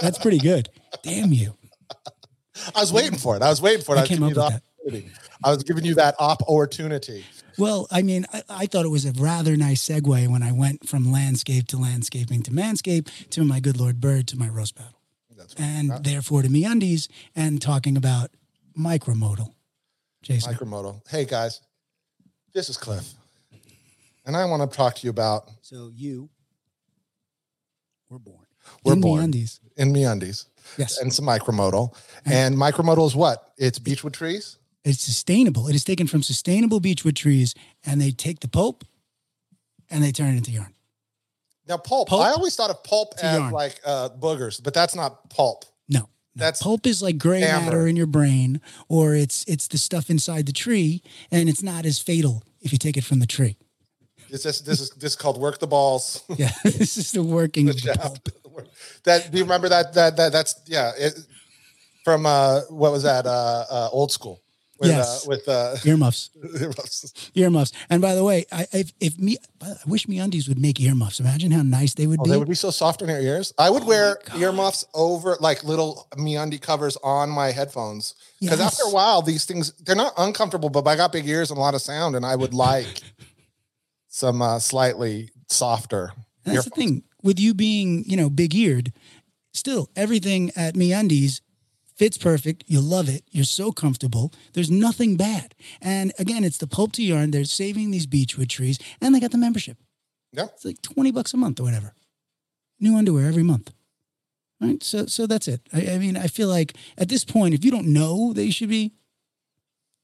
That's pretty good. Damn you. I was waiting for it. I was waiting for it. I I, came up with opportunity. I was giving you that opportunity. Well, I mean, I, I thought it was a rather nice segue when I went from landscape to landscaping to manscape to my good Lord Bird to my roast battle. That's right. And Uh, therefore to me undies and talking about micromodal. Jason. Micromodal. Hey guys, this is Cliff. And I want to talk to you about so you were born. We're in born. MeUndies. in me undies Yes. and some micromodal. And micromodal is what? It's beechwood trees. It's sustainable. It is taken from sustainable beechwood trees and they take the pulp and they turn it into yarn. Now pulp. Pulp I always thought of pulp as yarn. like uh, boogers, but that's not pulp. No. That's pulp is like gray amber. matter in your brain, or it's it's the stuff inside the tree, and it's not as fatal if you take it from the tree. It's just, this is this is called work the balls. Yeah, this is the working of the pulp. that do you remember that that that that's yeah it, from uh what was that uh, uh old school with Yes. uh, with uh Earmuffs, earmuffs. And by the way, I if, if me, I wish me undies would make earmuffs. Imagine how nice they would Oh, be. they would be so soft on your ears. I would Oh wear earmuffs over like little MeUndies covers on my headphones because after a while, these things they're not uncomfortable, but I got big ears and a lot of sound, and I would like some uh, slightly softer. And that's the thing with you being, you know, big eared. Still, everything at me undies fits perfect. You love it. You're so comfortable. There's nothing bad. And again, it's the pulp to yarn. They're saving these beechwood trees, and they got the membership. Yeah. it's like twenty bucks a month or whatever. New underwear every month. Right. So, so that's it. I, I mean, I feel like at this point, if you don't know that you should be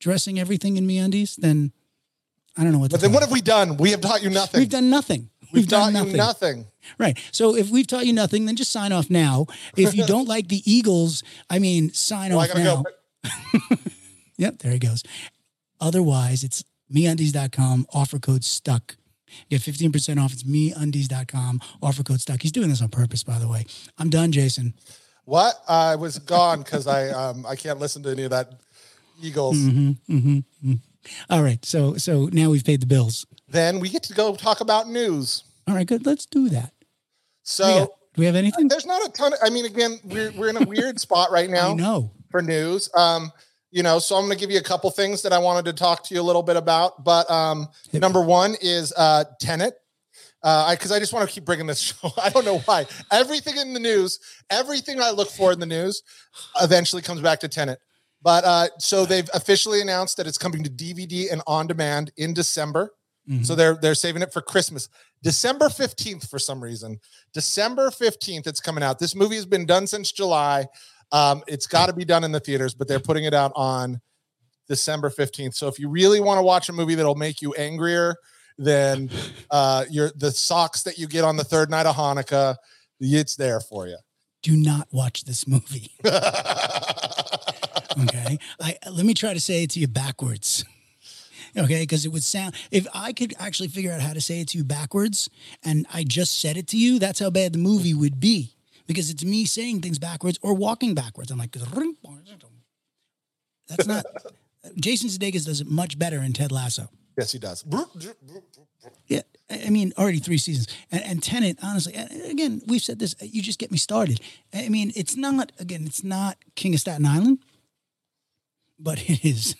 dressing everything in me undies, then I don't know what. But then what have we done? We have taught you nothing. We've done nothing. We've taught you nothing. Right. So if we've taught you nothing, then just sign off now. If you don't like the Eagles, I mean, sign Well, off now. go. Yep, there he goes. Otherwise, it's meundies.com, offer code stuck. Get 15% off. It's meundies.com. Offer code stuck. He's doing this on purpose, by the way. I'm done, Jason. What? I was gone because I um I can't listen to any of that Eagles. Mm-hmm, All right. So so now we've paid the bills. Then we get to go talk about news. All right, good. Let's do that. So do we got? Do we have anything? there's not a ton of, I mean, again, we're, we're in a weird spot right now. I know. for news. Um, you know, so I'm going to give you a couple things that I wanted to talk to you a little bit about. But um, Hit me. number one is uh, Tenet. Uh, I because I just want to keep bringing this show. I don't know why. Everything in the news, everything I look for in the news, eventually comes back to Tenet. But uh, so they've officially announced that it's coming to DVD and on demand in December. Mhm. So they're they're saving it for Christmas. December 15th for some reason. December 15th it's coming out. This movie has been done since July. Um, it's got to be done in the theaters, but they're putting it out on December 15th. So if you really want to watch a movie that'll make you angrier than uh your the socks that you get on the third night of Hanukkah, it's there for you. do not watch this movie. Okay. I let me try to say it to you backwards. Okay, because it would sound if I could actually figure out how to say it to you backwards and I just said it to you, that's how bad the movie would be. Because it's me saying things backwards or walking backwards. I'm like, that's not Jason Sudeikis does it much better in Ted Lasso. yes, he does. Yeah, I mean, already three seasons. And, and Tenet, honestly, and again, we've said this. You just get me started. I mean, it's not again, it's not King of Staten Island, but it is,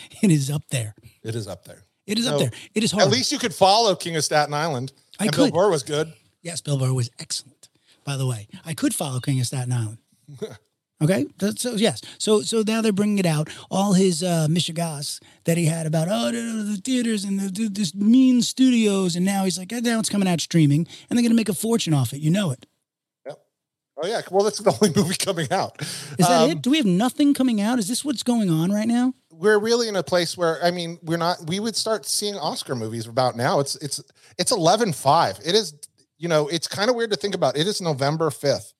it is up there. It is up there. It is up there. It is hard. At least you could follow King of Staten Island. I and Bill. Burr was good. yes, Bill Burr was excellent. By the way, I could follow King of Staten Island. Okay, so, so yes, so so now they're bringing it out. All his uh, mishigas that he had about oh the, the theaters and the, the this mean studios, and now he's like, oh, now it's coming out streaming, and they're gonna make a fortune off it. You know it. Oh yeah, well that's the only movie coming out. Is that Um, it? Do we have nothing coming out? Is this what's going on right now? We're really in a place where I mean, we're not. We would start seeing Oscar movies about now. It's it's it's eleven five. It is. You know, it's kind of weird to think about. It is November fifth,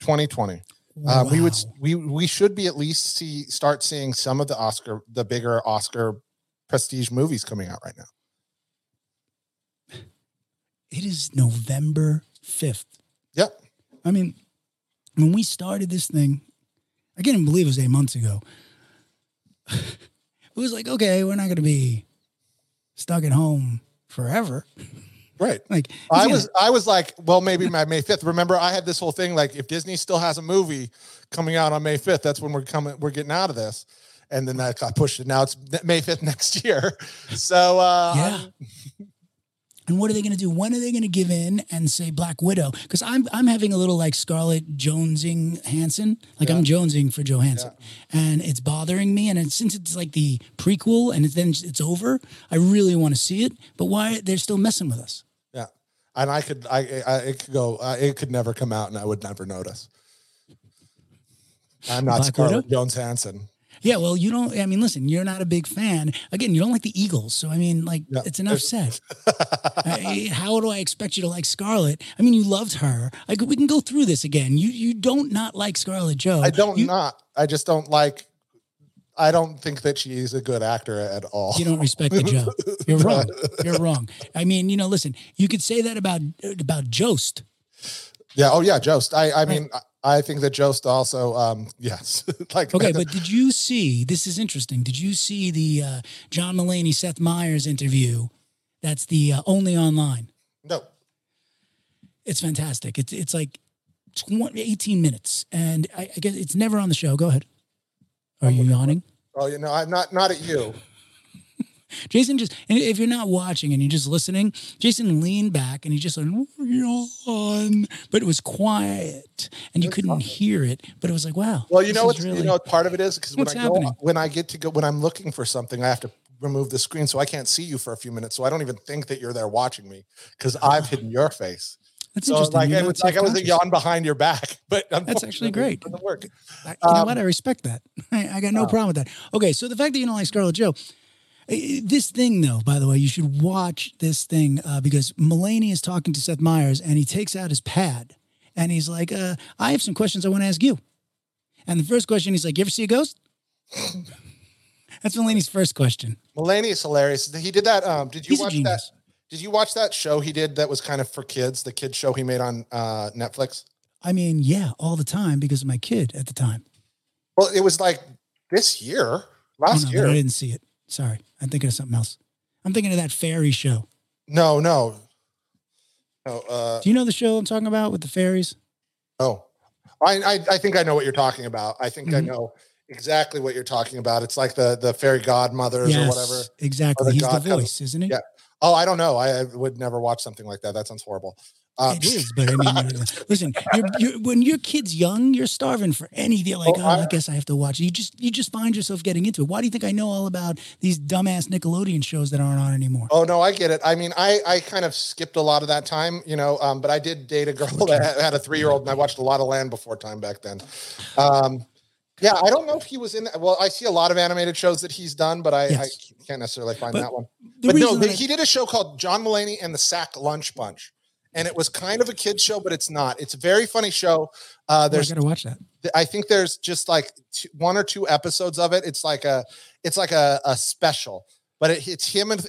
twenty twenty. Uh, we would we we should be at least see start seeing some of the Oscar the bigger Oscar prestige movies coming out right now. It is November fifth. Yep. I mean, when we started this thing, I can't even believe it was eight months ago. it was like, okay, we're not going to be stuck at home forever. Right. Like I was I was like, well, maybe my May fifth. Remember, I had this whole thing like if Disney still has a movie coming out on May fifth, that's when we're coming, we're getting out of this. And then that got pushed. And now it's May fifth next year. So uh, Yeah. And what are they going to do? When are they going to give in and say Black Widow? Because I'm I'm having a little like Scarlett Jonesing Hansen, like I'm Jonesing for Johansson, and it's bothering me. And it's, since it's like the prequel and it's, then it's over, I really want to see it. But why they're still messing with us? yeah. And I could, I, I it could go, uh, it could never come out, and I would never notice. I'm not Black Scarlett Widow? Jones Hansen. Yeah, well, you don't. I mean, listen, you're not a big fan. Again, you don't like the Eagles, so I mean, like, Yeah. it's enough said. I- how do I expect you to like Scarlett? I mean, you loved her. Could, we can go through this again. You you don't not like Scarlett Joe. I don't You, not. I just don't like. I don't think that she's a good actor at all. you don't respect the Joe. You're wrong. You're wrong. I mean, you know, listen. You could say that about about Jost. Yeah. Oh yeah, Jost. I I mean I, I think that Jost also um yes. like Okay, but did you see? This is interesting. Did you see the uh, John Mulaney Seth Meyers interview? That's the uh, only online. no. It's fantastic. It's it's like 20, 18 minutes, and I, I guess it's never on the show. Go ahead. Are you yawning, Oh, you know, I'm not not at you. Jason? Just and if you're not watching and you're just listening, Jason leaned back and he just like yawn, but it was quiet and you couldn't hear it. But it was like, wow. Well, you know is what's really- you know what part of it is because when I go happening? when I get to go when I'm looking for something, I have to remove the screen so I can't see you for a few minutes. So I don't even think that you're there watching me because I've hidden your face. That's So interesting. like it was like I was a yawn behind your back, but That's actually great. it work. I, you know Um, what? I respect that. I, I got no problem with that. Okay, so the fact that you don't like Scarlett Joe, this thing though, by the way, you should watch this thing uh, because Mulaney is talking to Seth Meyers and he takes out his pad and he's like, uh, "I have some questions I want to ask you." And the first question, he's like, "You ever see a ghost?" That's Mulaney's first question. Mulaney is hilarious. He did that. Um, did you He's watch that? Did you watch that show he did that was kind of for kids? The kids show he made on uh, Netflix. I mean, yeah, all the time because of my kid at the time. Well, it was like this year, last oh, no, year. I didn't see it. Sorry, I'm thinking of something else. I'm thinking of that fairy show. No, no, no. Uh, Do you know the show I'm talking about with the fairies? Oh, I, I, I think I know what you're talking about. I think I Mhm. know exactly what you're talking about. It's like the the fairy godmothers or whatever. exactly. Or the He's the God comes- voice, isn't he? Yeah. Oh, I don't know. I, I would never watch something like that. That sounds horrible. It is, but I mean, listen, you're, you're, when your kid's young, you're starving for anything. Like, Oh, oh, I, I- guess I have to watch. You just, you just find yourself getting into it. Why do you think I know all about these dumbass Nickelodeon shows that aren't on anymore? Oh no, I get it. I mean, I I kind of skipped a lot of that time, you know. Um, but I did date a girl that had- a three year old, and I watched a lot of Land Before Time back then. Um, yeah, I don't know if he was in. That. Well, I see a lot of animated shows that he's done, but I, Yes. I can't necessarily find But that one. But no, reason but I- he did a show called John Mulaney and the Sack Lunch Bunch, and it was kind of a kids show, but it's not. It's a very funny show. Uh, oh, I gotta watch that. I think there's just like two, one or two episodes of it. It's like a it's like a, a special, but it, it's him and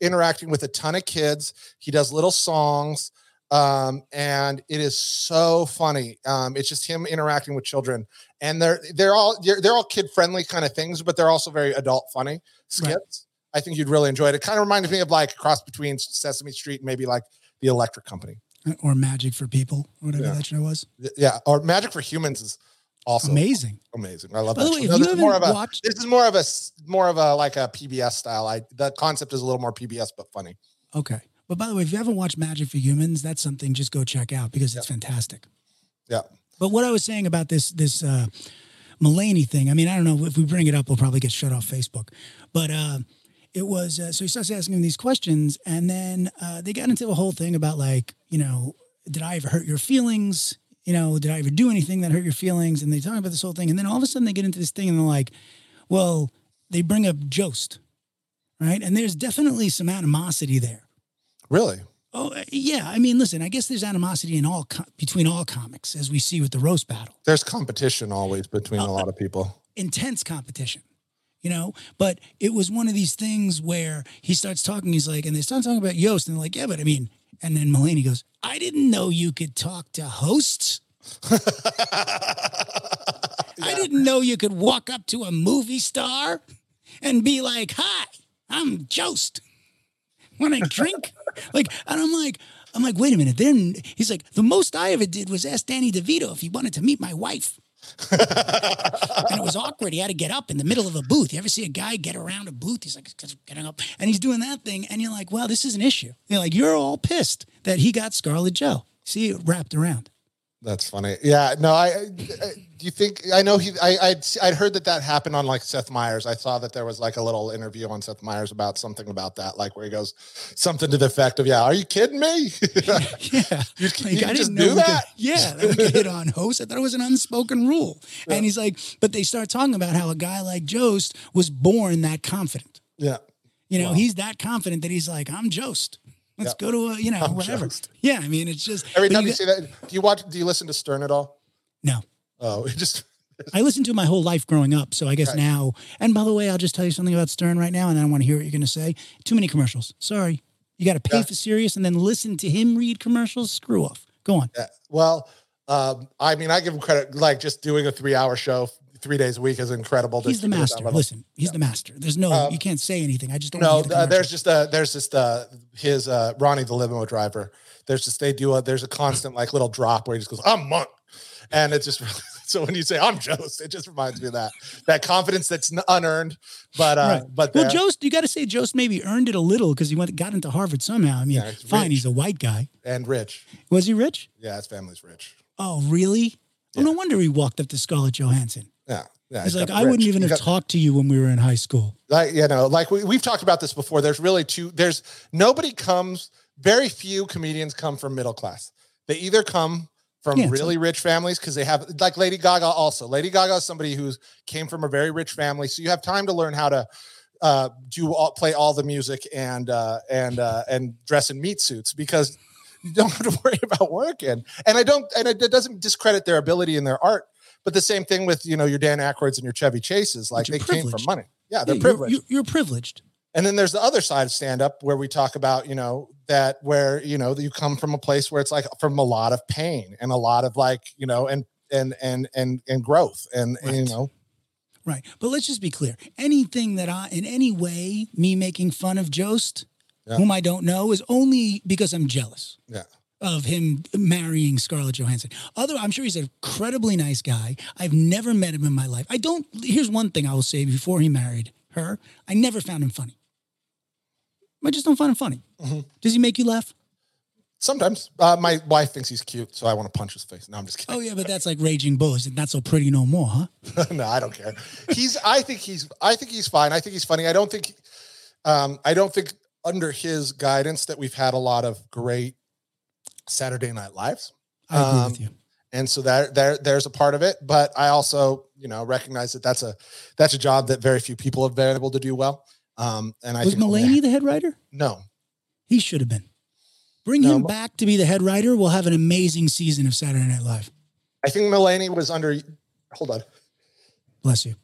interacting with a ton of kids. He does little songs, um, and it is so funny. Um, it's just him interacting with children, and they're they're all they're, they're all kid friendly kind of things, but they're also very adult funny skits. I think you'd really enjoy it. It kind of reminds me of like a cross between Sesame Street and maybe like the Electric Company. Or Magic for People, whatever Yeah. that show was. Yeah, or Magic for Humans is also Amazing. amazing. I love By that. way, No, you this is more of a watched- this is more of a more of a like a PBS style. I the concept is a little more PBS but funny. Okay. But by the way, if you haven't watched Magic for Humans, that's something just go check out because it's fantastic. Yeah. But what I was saying about this this uh Mulaney thing, I mean, I don't know if we bring it up, we'll probably get shut off Facebook. But uh it was uh, so he starts asking him these questions, and then uh, they got into a whole thing about like, you know, did I ever hurt your feelings? You know, did I ever do anything that hurt your feelings? And they talk about this whole thing, and then all of a sudden they get into this thing, and they're like, well, they bring up Jost, right? And there's definitely some animosity there. Really? Oh uh, yeah, I mean, listen. I guess there's animosity in all co- between all comics, as we see with the roast battle. There's competition always between a lot of people. Intense competition, you know. But it was one of these things where he starts talking. He's like, and they start talking about Jost, and they're like, yeah, but I mean, and then Mulaney goes, I didn't know you could talk to hosts. I didn't know you could walk up to a movie star and be like, "Hi, I'm Jost. Want a drink?" like, and I'm like, I'm like, wait a minute. Then he's like, the most I ever did was ask Danny DeVito if he wanted to meet my wife. And it was awkward. He had to get up in the middle of a booth. You ever see a guy get around a booth? He's like getting up, and he's doing that thing, and you're like, "Wow, this is an issue." You're like, you're all pissed that he got Scarlet Joe. See it wrapped around. That's funny. Yeah. No, I, I do you think I know he I I'd, I'd heard that that happened on like Seth Meyers. I saw that there was like a little interview on Seth Meyers about something about that, like where he goes something to the effect of, "Yeah, are you kidding me? Yeah. you, Like, you I just didn't know we could- that?" yeah, that we could hit on hosts. I thought it was an unspoken rule. And he's like, but they start talking about how a guy like Jost was born that confident. Yeah. You know, he's that confident that he's like, I'm Jost. Let's Yeah. go to a, you know, I'm whatever. Jost. Yeah, I mean, it's just Every time you got- see that, do you watch? Do you listen to Stern at all? No. Oh, it just I listened to my whole life growing up. So I guess Right. now, and by the way, I'll just tell you something about Stern right now, and I want to hear what you're going to say. Too many commercials. Sorry. You got to pay Yeah. for Sirius and then listen to him read commercials. Screw off. Go on. Yeah. Well, um, I mean, I give him credit. Like just doing a three-hour show three days a week is incredible. He's the keep it at that master. Listen, he's the master. There's no, Um, you can't say anything. I just don't No, the uh, there's just uh there's just uh his uh Ronnie the limo driver. There's just they do a there's a constant like little drop where he just goes, I'm monk. And it's just so when you say I'm Jost, it just reminds me of that. That confidence that's unearned, but uh Right. but Well, Jost, you got to say Jost maybe earned it a little because he went got into Harvard somehow. I mean, Yeah, he's fine, rich. he's a white guy. and rich. Was he rich? Yeah, his family's rich. Oh, really? Well, no wonder he walked up to Scarlett Johansson. Yeah. Yeah. He's like, I wouldn't even have got- talked to you when we were in high school. like you know like we, we've talked about this before there's really two there's nobody comes very few comedians come from middle class they either come from Yeah, really rich families because they have like lady gaga also lady gaga is somebody who's came from a very rich family so you have time to learn how to uh, do all, play all the music and uh, and uh, and dress in meat suits because you don't have to worry about working and i don't and it, it doesn't discredit their ability and their art but the same thing with you know your dan Aykroyds and your chevy chases like they came from money yeah Yeah, they're you're- privileged You're, you're privileged. And then there's the other side of stand up where we talk about, you know, that where, you know, you come from a place where it's like from a lot of pain and a lot of like, you know, and and and and and growth and, and you Right. know, Right. But let's just be clear. Anything that I, in any way, me making fun of Jost, Yeah. whom I don't know, is only because I'm jealous yeah. Of him marrying Scarlett Johansson. Other, I'm sure he's an incredibly nice guy. I've never met him in my life. I don't. Here's one thing I will say: before he married her, I never found him funny. I just don't find him funny. Mm-hmm. Does he make you laugh? Sometimes uh, my wife thinks he's cute, so I want to punch his face. No, I'm just kidding. Oh yeah, but that's like Raging Bull. Is not so pretty no more, huh? no, I don't care. He's. I think he's. I think he's fine. I think he's funny. I don't think. Um, I don't think under his guidance that we've had a lot of great Saturday Night Lives, I agree Um, with you. and so that there there's a part of it. But I also, you know, recognize that that's a that's a job that very few people have been able to do well. Um, and I Was Mulaney the head writer? No, He should have been. Bring No, him back to be the head writer. We'll have an amazing season of Saturday Night Live. I think Mulaney was under. Hold on. Bless you.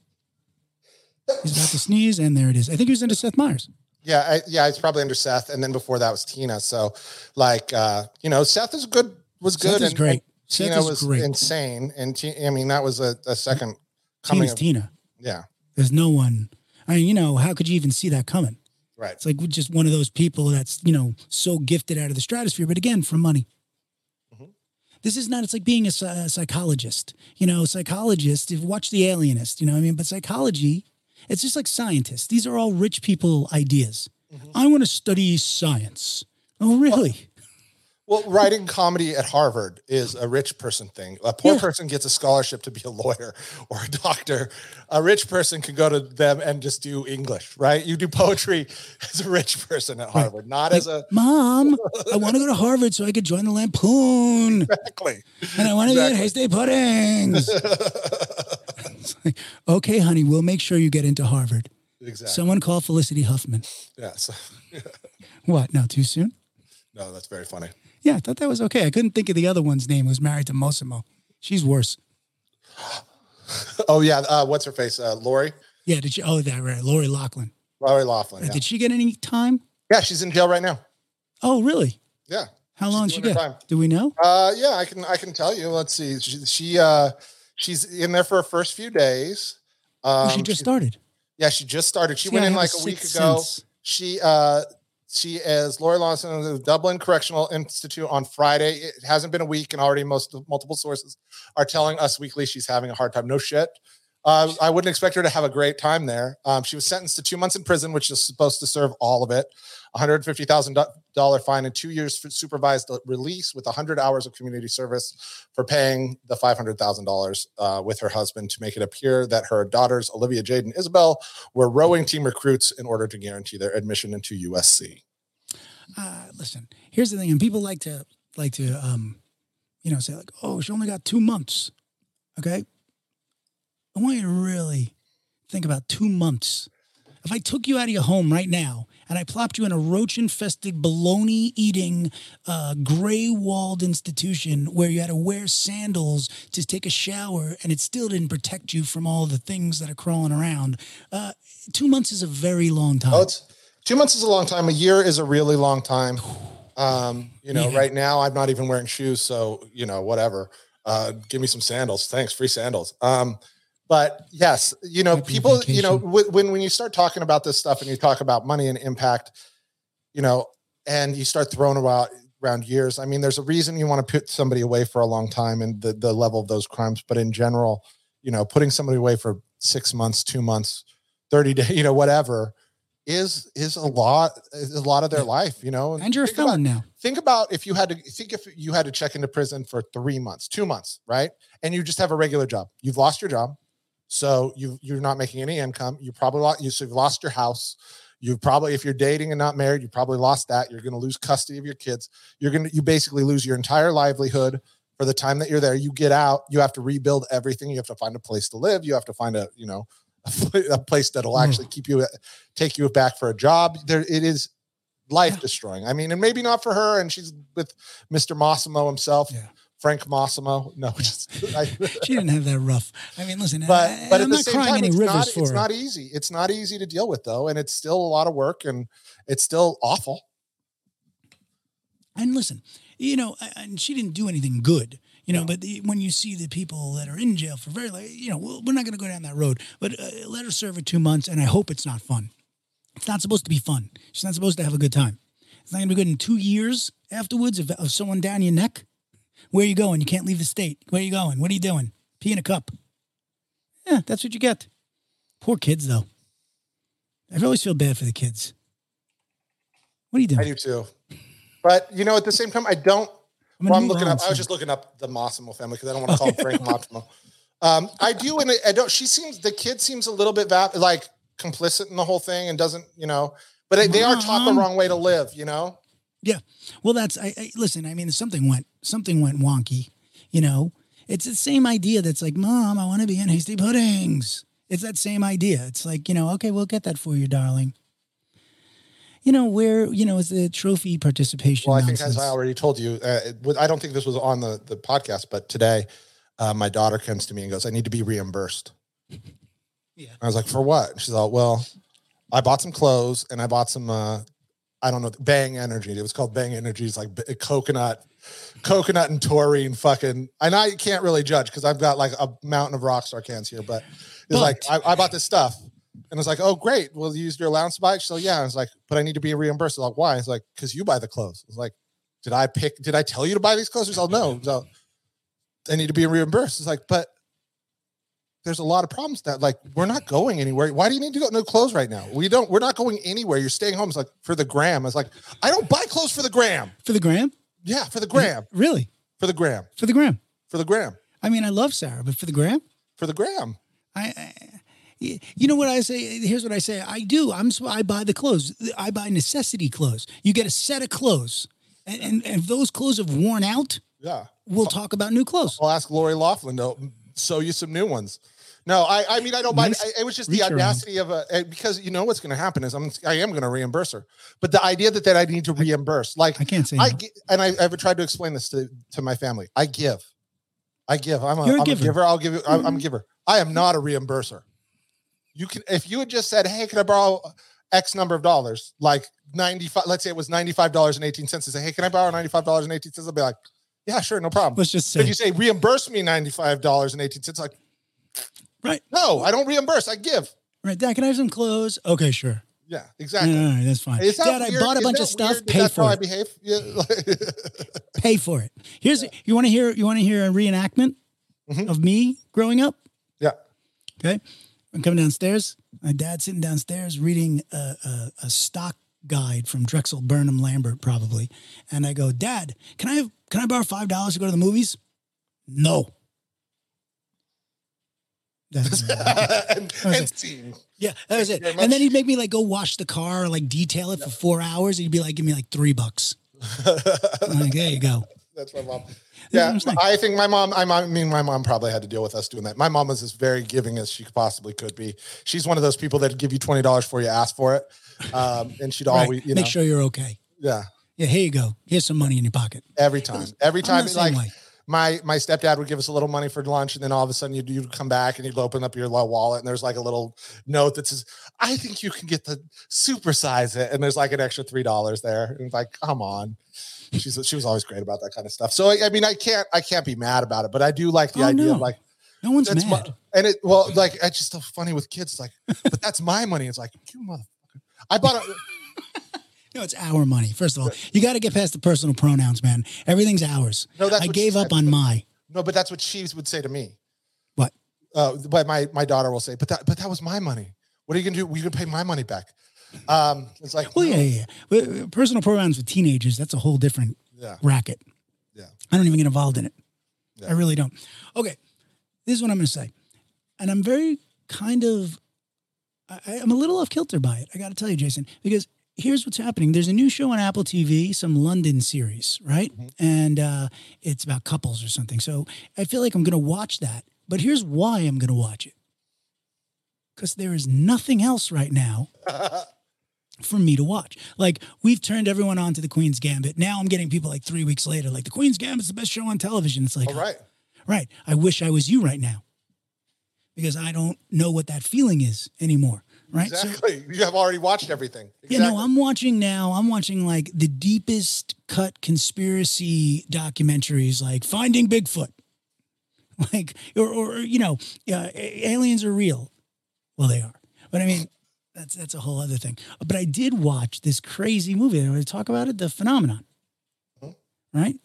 He's about to sneeze, and there it is. I think he was into Seth Meyers. Yeah, I, yeah, it's probably under Seth, and then before that was Tina. So, like, uh, you know, Seth is good, was good, Seth is and, great. and Seth Tina was great. insane, and Ti- I mean, that was a, a second coming. Of, Tina. yeah, There's no one. I mean, you know, how could you even see that coming? right. It's like just one of those people that's, you know, so gifted out of the stratosphere, but again, for money. Mhm. This is not, it's like being a, a psychologist. You know, psychologist, if watch The Alienist, you know what I mean? But psychology, it's just like scientists. These are all rich people ideas. Mm-hmm. I want to study science. Oh, really? Well, writing comedy at Harvard is a rich person thing. A poor Yeah. person gets a scholarship to be a lawyer or a doctor. A rich person can go to them and just do English, right? You do poetry as a rich person at Harvard, not as a Mom, I want to go to Harvard so I could join the Lampoon. exactly. And I want to Exactly. Hasty puddings. It's like, okay, honey, we'll make sure you get into Harvard. exactly. Someone call Felicity Huffman. yes. What? No, too soon? No, that's very funny. Yeah, I thought that was okay. I couldn't think of the other one's name. Who's married to Mossimo? She's worse. Oh yeah, uh, what's her face? Uh, Lori, Yeah, did she? Oh, that right, Lori Loughlin. Lori Loughlin. Uh, Yeah. Did she get any time? yeah, she's in jail right now. Oh, really? Yeah. How long did she get? Do we know? Uh, yeah, I can I can tell you. Let's see. She, she uh, she's in there for her first few days. Um, oh, she just started. Yeah, she just started. She went in like a week ago. sense. She uh she is Lori Lawson of the Dublin Correctional Institute on Friday. It hasn't been a week, and already most multiple sources are telling us weekly she's having a hard time. No shit. Uh, I wouldn't expect her to have a great time there. Um, she was sentenced to two months in prison, which is supposed to serve all of it. $150,000 fine and two years for supervised release with 100 hours of community service for paying the $500,000 uh, with her husband to make it appear that her daughters, Olivia Jade and Isabel, were rowing team recruits in order to guarantee their admission into USC. uh, listen, here's the thing, and people like to like to um, you know, say like, oh, she only got two months. Okay. I want you to really think about two months. If I took you out of your home right now and I plopped you in a roach infested, baloney eating, uh, gray walled institution where you had to wear sandals to take a shower and it still didn't protect you from all the things that are crawling around, uh, two months is a very long time. Oh, it's two months is a long time. A year is a really long time. Um, you know, Yeah. right now I'm not even wearing shoes, so you know, whatever. Uh, give me some sandals. Thanks, free sandals. Um, but yes, you know, a people, you know, when when you start talking about this stuff and you talk about money and impact, you know, and you start throwing around around years. I mean, there's a reason you want to put somebody away for a long time and the the level of those crimes. But in general, you know, putting somebody away for six months, two months, thirty days, you know, whatever, is is a lot is a lot of their life. You know, and you're a think about- felon now. think about if you had to think if you had to check into prison for three months, two months, right? And you just have a regular job. You've lost your job, so you you're not making any income. You probably lost you so you've lost your house. You've probably if you're dating and not married, you probably lost that. You're going to lose custody of your kids. You're going to you basically lose your entire livelihood for the time that you're there. You get out, you have to rebuild everything. You have to find a place to live. You have to find a you know a place that'll Mm. actually keep you take you back for a job. There it is life destroying. I mean, and maybe not for her. And she's with Mr. Massimo himself, Yeah. Frank Massimo. No, just I, She didn't have that rough. I mean, listen, but I, but I'm at the not same crying time, any it's rivers not, for it's her. not easy. It's not easy to deal with though, and it's still a lot of work, and it's still awful. And listen, you know, and she didn't do anything good, you know. But the, when you see the people that are in jail for very, like, you know, we're not going to go down that road. But uh, let her serve her two months, and I hope it's not fun. It's not supposed to be fun. She's not supposed to have a good time. It's not going to be good in two years afterwards of, of someone down your neck. Where are you going? You can't leave the state. Where are you going? What are you doing? Pee in a cup. Yeah, that's what you get. Poor kids, though. I always feel bad for the kids. What are you doing? I do too. But you know, at the same time, I don't. I'm Well, I'm looking up. I was just looking up the Massimo family because I don't want to call him Frank Massimo. Um, I do, and I don't. She seems the kid seems a little bit va- like complicit in the whole thing and doesn't, you know. But they- they are taught the wrong way to live, you know. Yeah. Well, that's I, I listen. I mean, something went something went wonky. You know, it's the same idea. That's like, Mom, I want to be in Hasty Puddings. It's that same idea. It's like, you know, okay, we'll get that for you, darling. You know, where you know is the trophy participation? Well, I think as. I already told you, uh, was- I don't think this was on the the podcast, but today, uh, my daughter comes to me and goes, "I need to be reimbursed." Yeah. I was like, "For what?" She's all, "Well, I bought some clothes and I bought some, uh, I don't know, Bang Energy. It was called Bang Energy. It's like b- coconut, coconut and taurine, fucking. And I can't really judge because I've got like a mountain of Rockstar cans here, but it's like I, I bought this stuff." And it's like, oh, great. Well, you used your allowance bike. So yeah. I was like, but I need to be reimbursed. Like, why? It's like, because you buy the clothes. I was like, did I pick, did I tell you to buy these clothes? She's like, no. So I need to be reimbursed. It's like, but there's a lot of problems that like we're not going anywhere. Why do you need to go no clothes right now? We don't, we're not going anywhere. You're staying home. It's like for the gram. It's like, I don't buy clothes for the gram. for the gram. Yeah, for the gram. Really, For the gram. for the gram. For the gram. I mean, I love Sarah, but for the gram, For the gram. I, I you know what I say? Here's what I say. I do. I'm I buy the clothes. I buy necessity clothes. You get a set of clothes, and and, and those clothes have worn out, Yeah. we'll talk about new clothes. I'll ask Lori Loughlin to sew you some new ones. No, I, I mean, I don't mind. I- It was just the audacity of a, eh, because you know what's going to happen is I'm, I am going to reimburse her. But the idea that, that I need to reimburse, like I can't say I, no. and I, I've tried to explain this to, to my family. I give, I give, I'm a, You're a I'm giver. Mm-hmm. a giver. I'll give you, I'm, I'm a giver. I am not a reimburser. You can, if you had just said, Hey, can I borrow X number of dollars? Like 95, let's say it was $95.18 to say, Hey, can I borrow $95.18? I'll be like, yeah, sure. No problem. Let's just But if say you say reimburse me ninety-five dollars and eighteen cents, like right, no, I don't reimburse. I give. right. Dad, can I have some clothes? Okay, sure. Yeah, exactly. all right, that's fine. Dad, I weird? bought a bunch of stuff. weird Pay that's how for I it. behave. Yeah. Pay for it. Here's you want to hear you want to hear a reenactment Mhm. of me growing up. yeah. Okay. I'm coming downstairs. My dad's sitting downstairs reading a, a, a stock guide from Drexel Burnham Lambert, probably. And I go, Dad, can I have, can I borrow five dollars to go to the movies? No. That's and, and scene. yeah, that was it. And then he'd make me like go wash the car, or, like detail it for four hours. And he'd be like, give me like three bucks. I'm like, there you go. That's my mom. Yeah. I think my mom. I mean, my mom probably had to deal with us doing that. My mom was as very giving as she possibly could be. She's one of those people that give you twenty dollars before you ask for it, um, and she'd Right. always, you know, Make sure you're okay. yeah, Yeah, here you go. Here's some money in your pocket. every time, every I'm time, like. way. My my stepdad would give us a little money for lunch, and then all of a sudden you'd, you'd come back and you'd open up your little wallet, and there's like a little note that says, "I think you can get the supersize it," and there's like an extra three dollars there. And it's like, come on. She's she was always great about that kind of stuff. So I, I mean, I can't I can't be mad about it, but I do like the Oh, idea no. of like No one's that's mad. my and it well like it's just so funny with kids. It's like, but that's my money. It's like you motherfucker. I bought a No, it's our money. First of all, you got to get past the personal pronouns, man. Everything's ours. No, that's I what she gave up said. on my. no, but that's what she would say to me. What? uh, but my my daughter will say, but that but that was my money. What are you gonna do? You're gonna pay my money back. Um, it's like, Well, no. yeah, yeah, yeah. Uh, Personal pronouns with teenagers, that's a whole different yeah, racket. Yeah. I don't even get involved in it. Yeah. I really don't. Okay. This is what I'm going to say. And I'm very kind of, I, I'm a little off kilter by it. I got to tell you, Jason, because here's what's happening. There's a new show on Apple TV, some London series, right? Mm-hmm. And uh, it's about couples or something. So I feel like I'm going to watch that. But here's why I'm going to watch it. Because there is nothing else right now for me to watch. Like we've turned everyone on to the Queen's Gambit. Now I'm getting people like three weeks later, like the Queen's Gambit's the best show on television. It's like, All right. right. I wish I was you right now because I don't know what that feeling is anymore. Right. So- Exactly. you have already watched everything. yeah, no, Exactly. I'm watching now. I'm watching like the deepest cut conspiracy documentaries, like Finding Bigfoot, like or, or you know, uh, aliens are real. Well, they are, but I mean, that's that's a whole other thing. But I did watch this crazy movie. I want to talk about it, The Phenomenon. Right?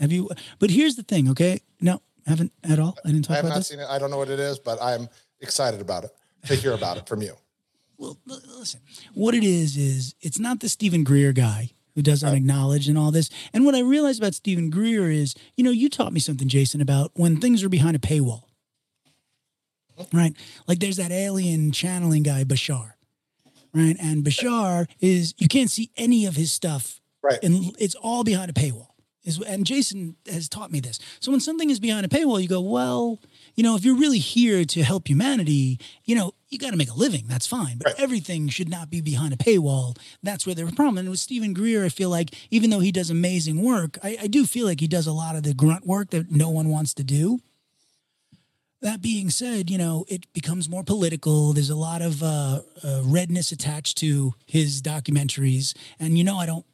Have you? But here's the thing. Okay, no, haven't at all. I didn't I talk have about not this. seen it. I don't know what it is, but I'm excited about it to hear about it from you. Well, l- listen, what it is is it's not the Steven Greer guy who does unacknowledged and all this. And what I realized about Steven Greer is, you know, you taught me something, Jason, about when things are behind a paywall, right? Like there's that alien channeling guy, Bashar, right? And Bashar is you can't see any of his stuff, Right. And it's all behind a paywall. Is and Jason has taught me this. So when something is behind a paywall, you go, well, you know, if you're really here to help humanity, you know, you got to make a living. That's fine. But Right. everything should not be behind a paywall. That's where there's a problem. And with Steven Greer, I feel like even though he does amazing work, I, I do feel like he does a lot of the grunt work that no one wants to do. That being said, you know, it becomes more political. There's a lot of uh, uh, redness attached to his documentaries. And, you know, I don't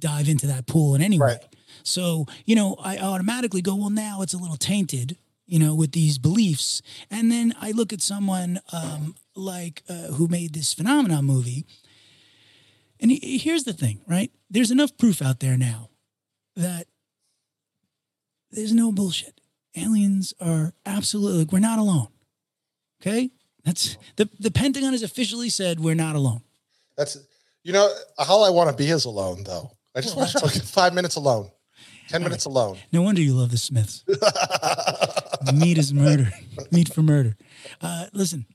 dive into that pool in any way. Right. So, you know, I automatically go, well, now it's a little tainted, you know, with these beliefs. And then I look at someone um, like uh, who made this phenomenon movie. And he- here's the thing, right? There's enough proof out there now that there's no bullshit. Aliens are absolutely, like, we're not alone. Okay? That's the, the Pentagon has officially said we're not alone. That's you know all I want to be is alone though. I just want to fucking five minutes alone, ten minutes alone. No wonder you love the Smiths. Meat is murder. Meat for murder. Uh, listen,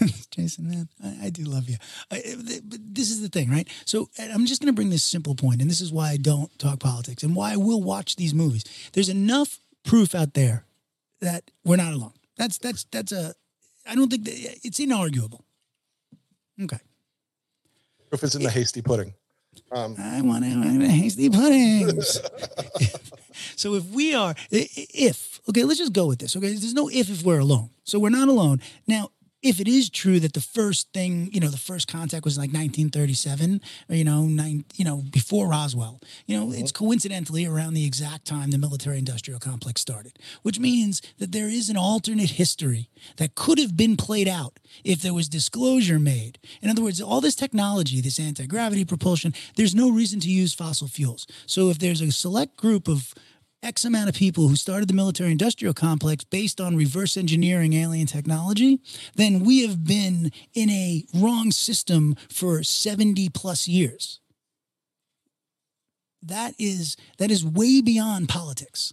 Jason, man, I, I do love you. I, th- but this is the thing, right? So I'm just going to bring this simple point, and this is why I don't talk politics and why I will watch these movies. There's enough proof out there that we're not alone. That's that's that's a. I don't think that, it's inarguable. Okay. Proof is in the hasty pudding. Um, I want to have hasty puddings. so if we are, if okay, let's just go with this. Okay, there's no if if we're alone. So we're not alone now. If it is true that the first thing, you know, the first contact was like 1937, or you know, nine, you know, before Roswell, you know, it's uh-huh. coincidentally around the exact time the military-industrial complex started, which means that there is an alternate history that could have been played out if there was disclosure made. In other words, all this technology, this anti-gravity propulsion, there's no reason to use fossil fuels. So if there's a select group of X amount of people who started the military industrial complex based on reverse engineering alien technology, then we have been in a wrong system for 70 plus years. That is that is way beyond politics.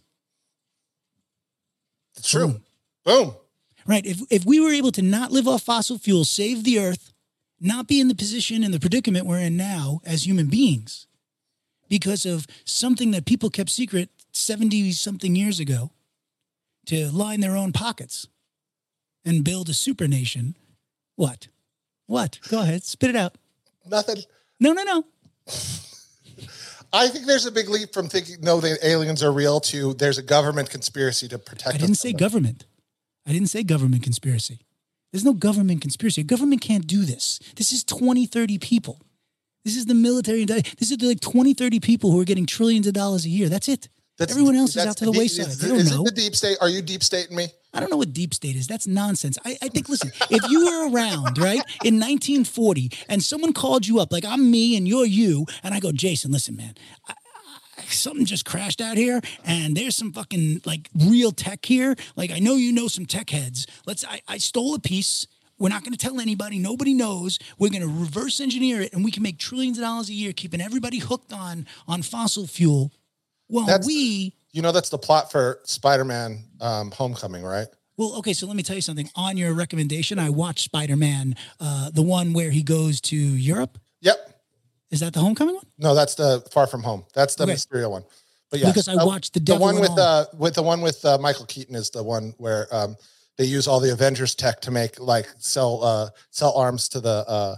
it's true. Boom. Right. If if we were able to not live off fossil fuels, save the earth, not be in the position and the predicament we're in now as human beings, because of something that people kept secret 70 something years ago to line their own pockets and build a super nation. What? What? Go ahead, spit it out. Nothing. No, no, no. I think there's a big leap from thinking no, the aliens are real to there's a government conspiracy to protect. I didn't say them. government. I didn't say government conspiracy. There's no government conspiracy. A government can't do this. This is 20, 30 people. This is the military. This is like 20, 30 people who are getting trillions of dollars a year. That's it. Everyone else is out to the deep- wayside. Is, They don't is know. it the deep state? Are you deep stating me? I don't know what deep state is. That's nonsense. I, I think, listen, if you were around, right, in 1940 and someone called you up, like I'm me and you're you, and I go, Jason, listen, man, I, I, something just crashed out here and there's some fucking like real tech here. Like, I know you know some tech heads. Let's, I, I stole a piece. We're not going to tell anybody. Nobody knows. We're going to reverse engineer it and we can make trillions of dollars a year, keeping everybody hooked on, on fossil fuel. Well, That's- we, You know that's the plot for Spider-Man: um, Homecoming, right? Well, okay, so let me tell you something. On your recommendation, I watched Spider Man, uh, the one where he goes to Europe. Yep. Is that the Homecoming one? No, that's the Far From Home. That's the Okay. Mysterio one. But yeah, Because I watched The the one with uh with the one with uh, Michael Keaton is the one where um they use all the Avengers tech to make like sell uh sell arms to the uh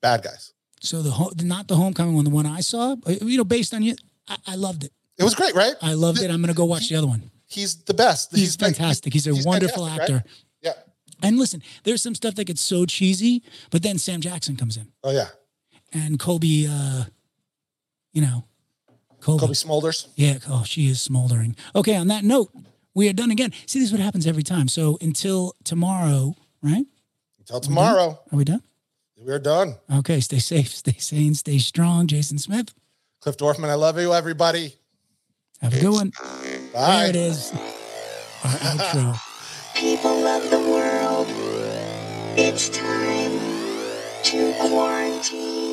bad guys. So the ho- not the homecoming one, the one I saw, uh, you know, based on you, I, I loved it. It was great, right? I loved it. I'm gonna go watch the other one. He's the best. He's, fantastic. He's a he's wonderful actor. right? Yeah. And listen, there's some stuff that gets so cheesy, but then Sam Jackson comes in Oh yeah. and Cobie, uh, you know, Cobie. Cobie Smulders. Yeah. Oh, she is smoldering. Okay. On that note, we are done again. See, this is what happens every time. So until tomorrow, right? Until tomorrow, Are we done? we're done. Okay. Stay safe, stay sane, stay strong. Jason Smith, Cliff Dorfman, I love you, everybody. Have a good one. Bye. There it is. Our outro. People of the world, it's time to quarantine.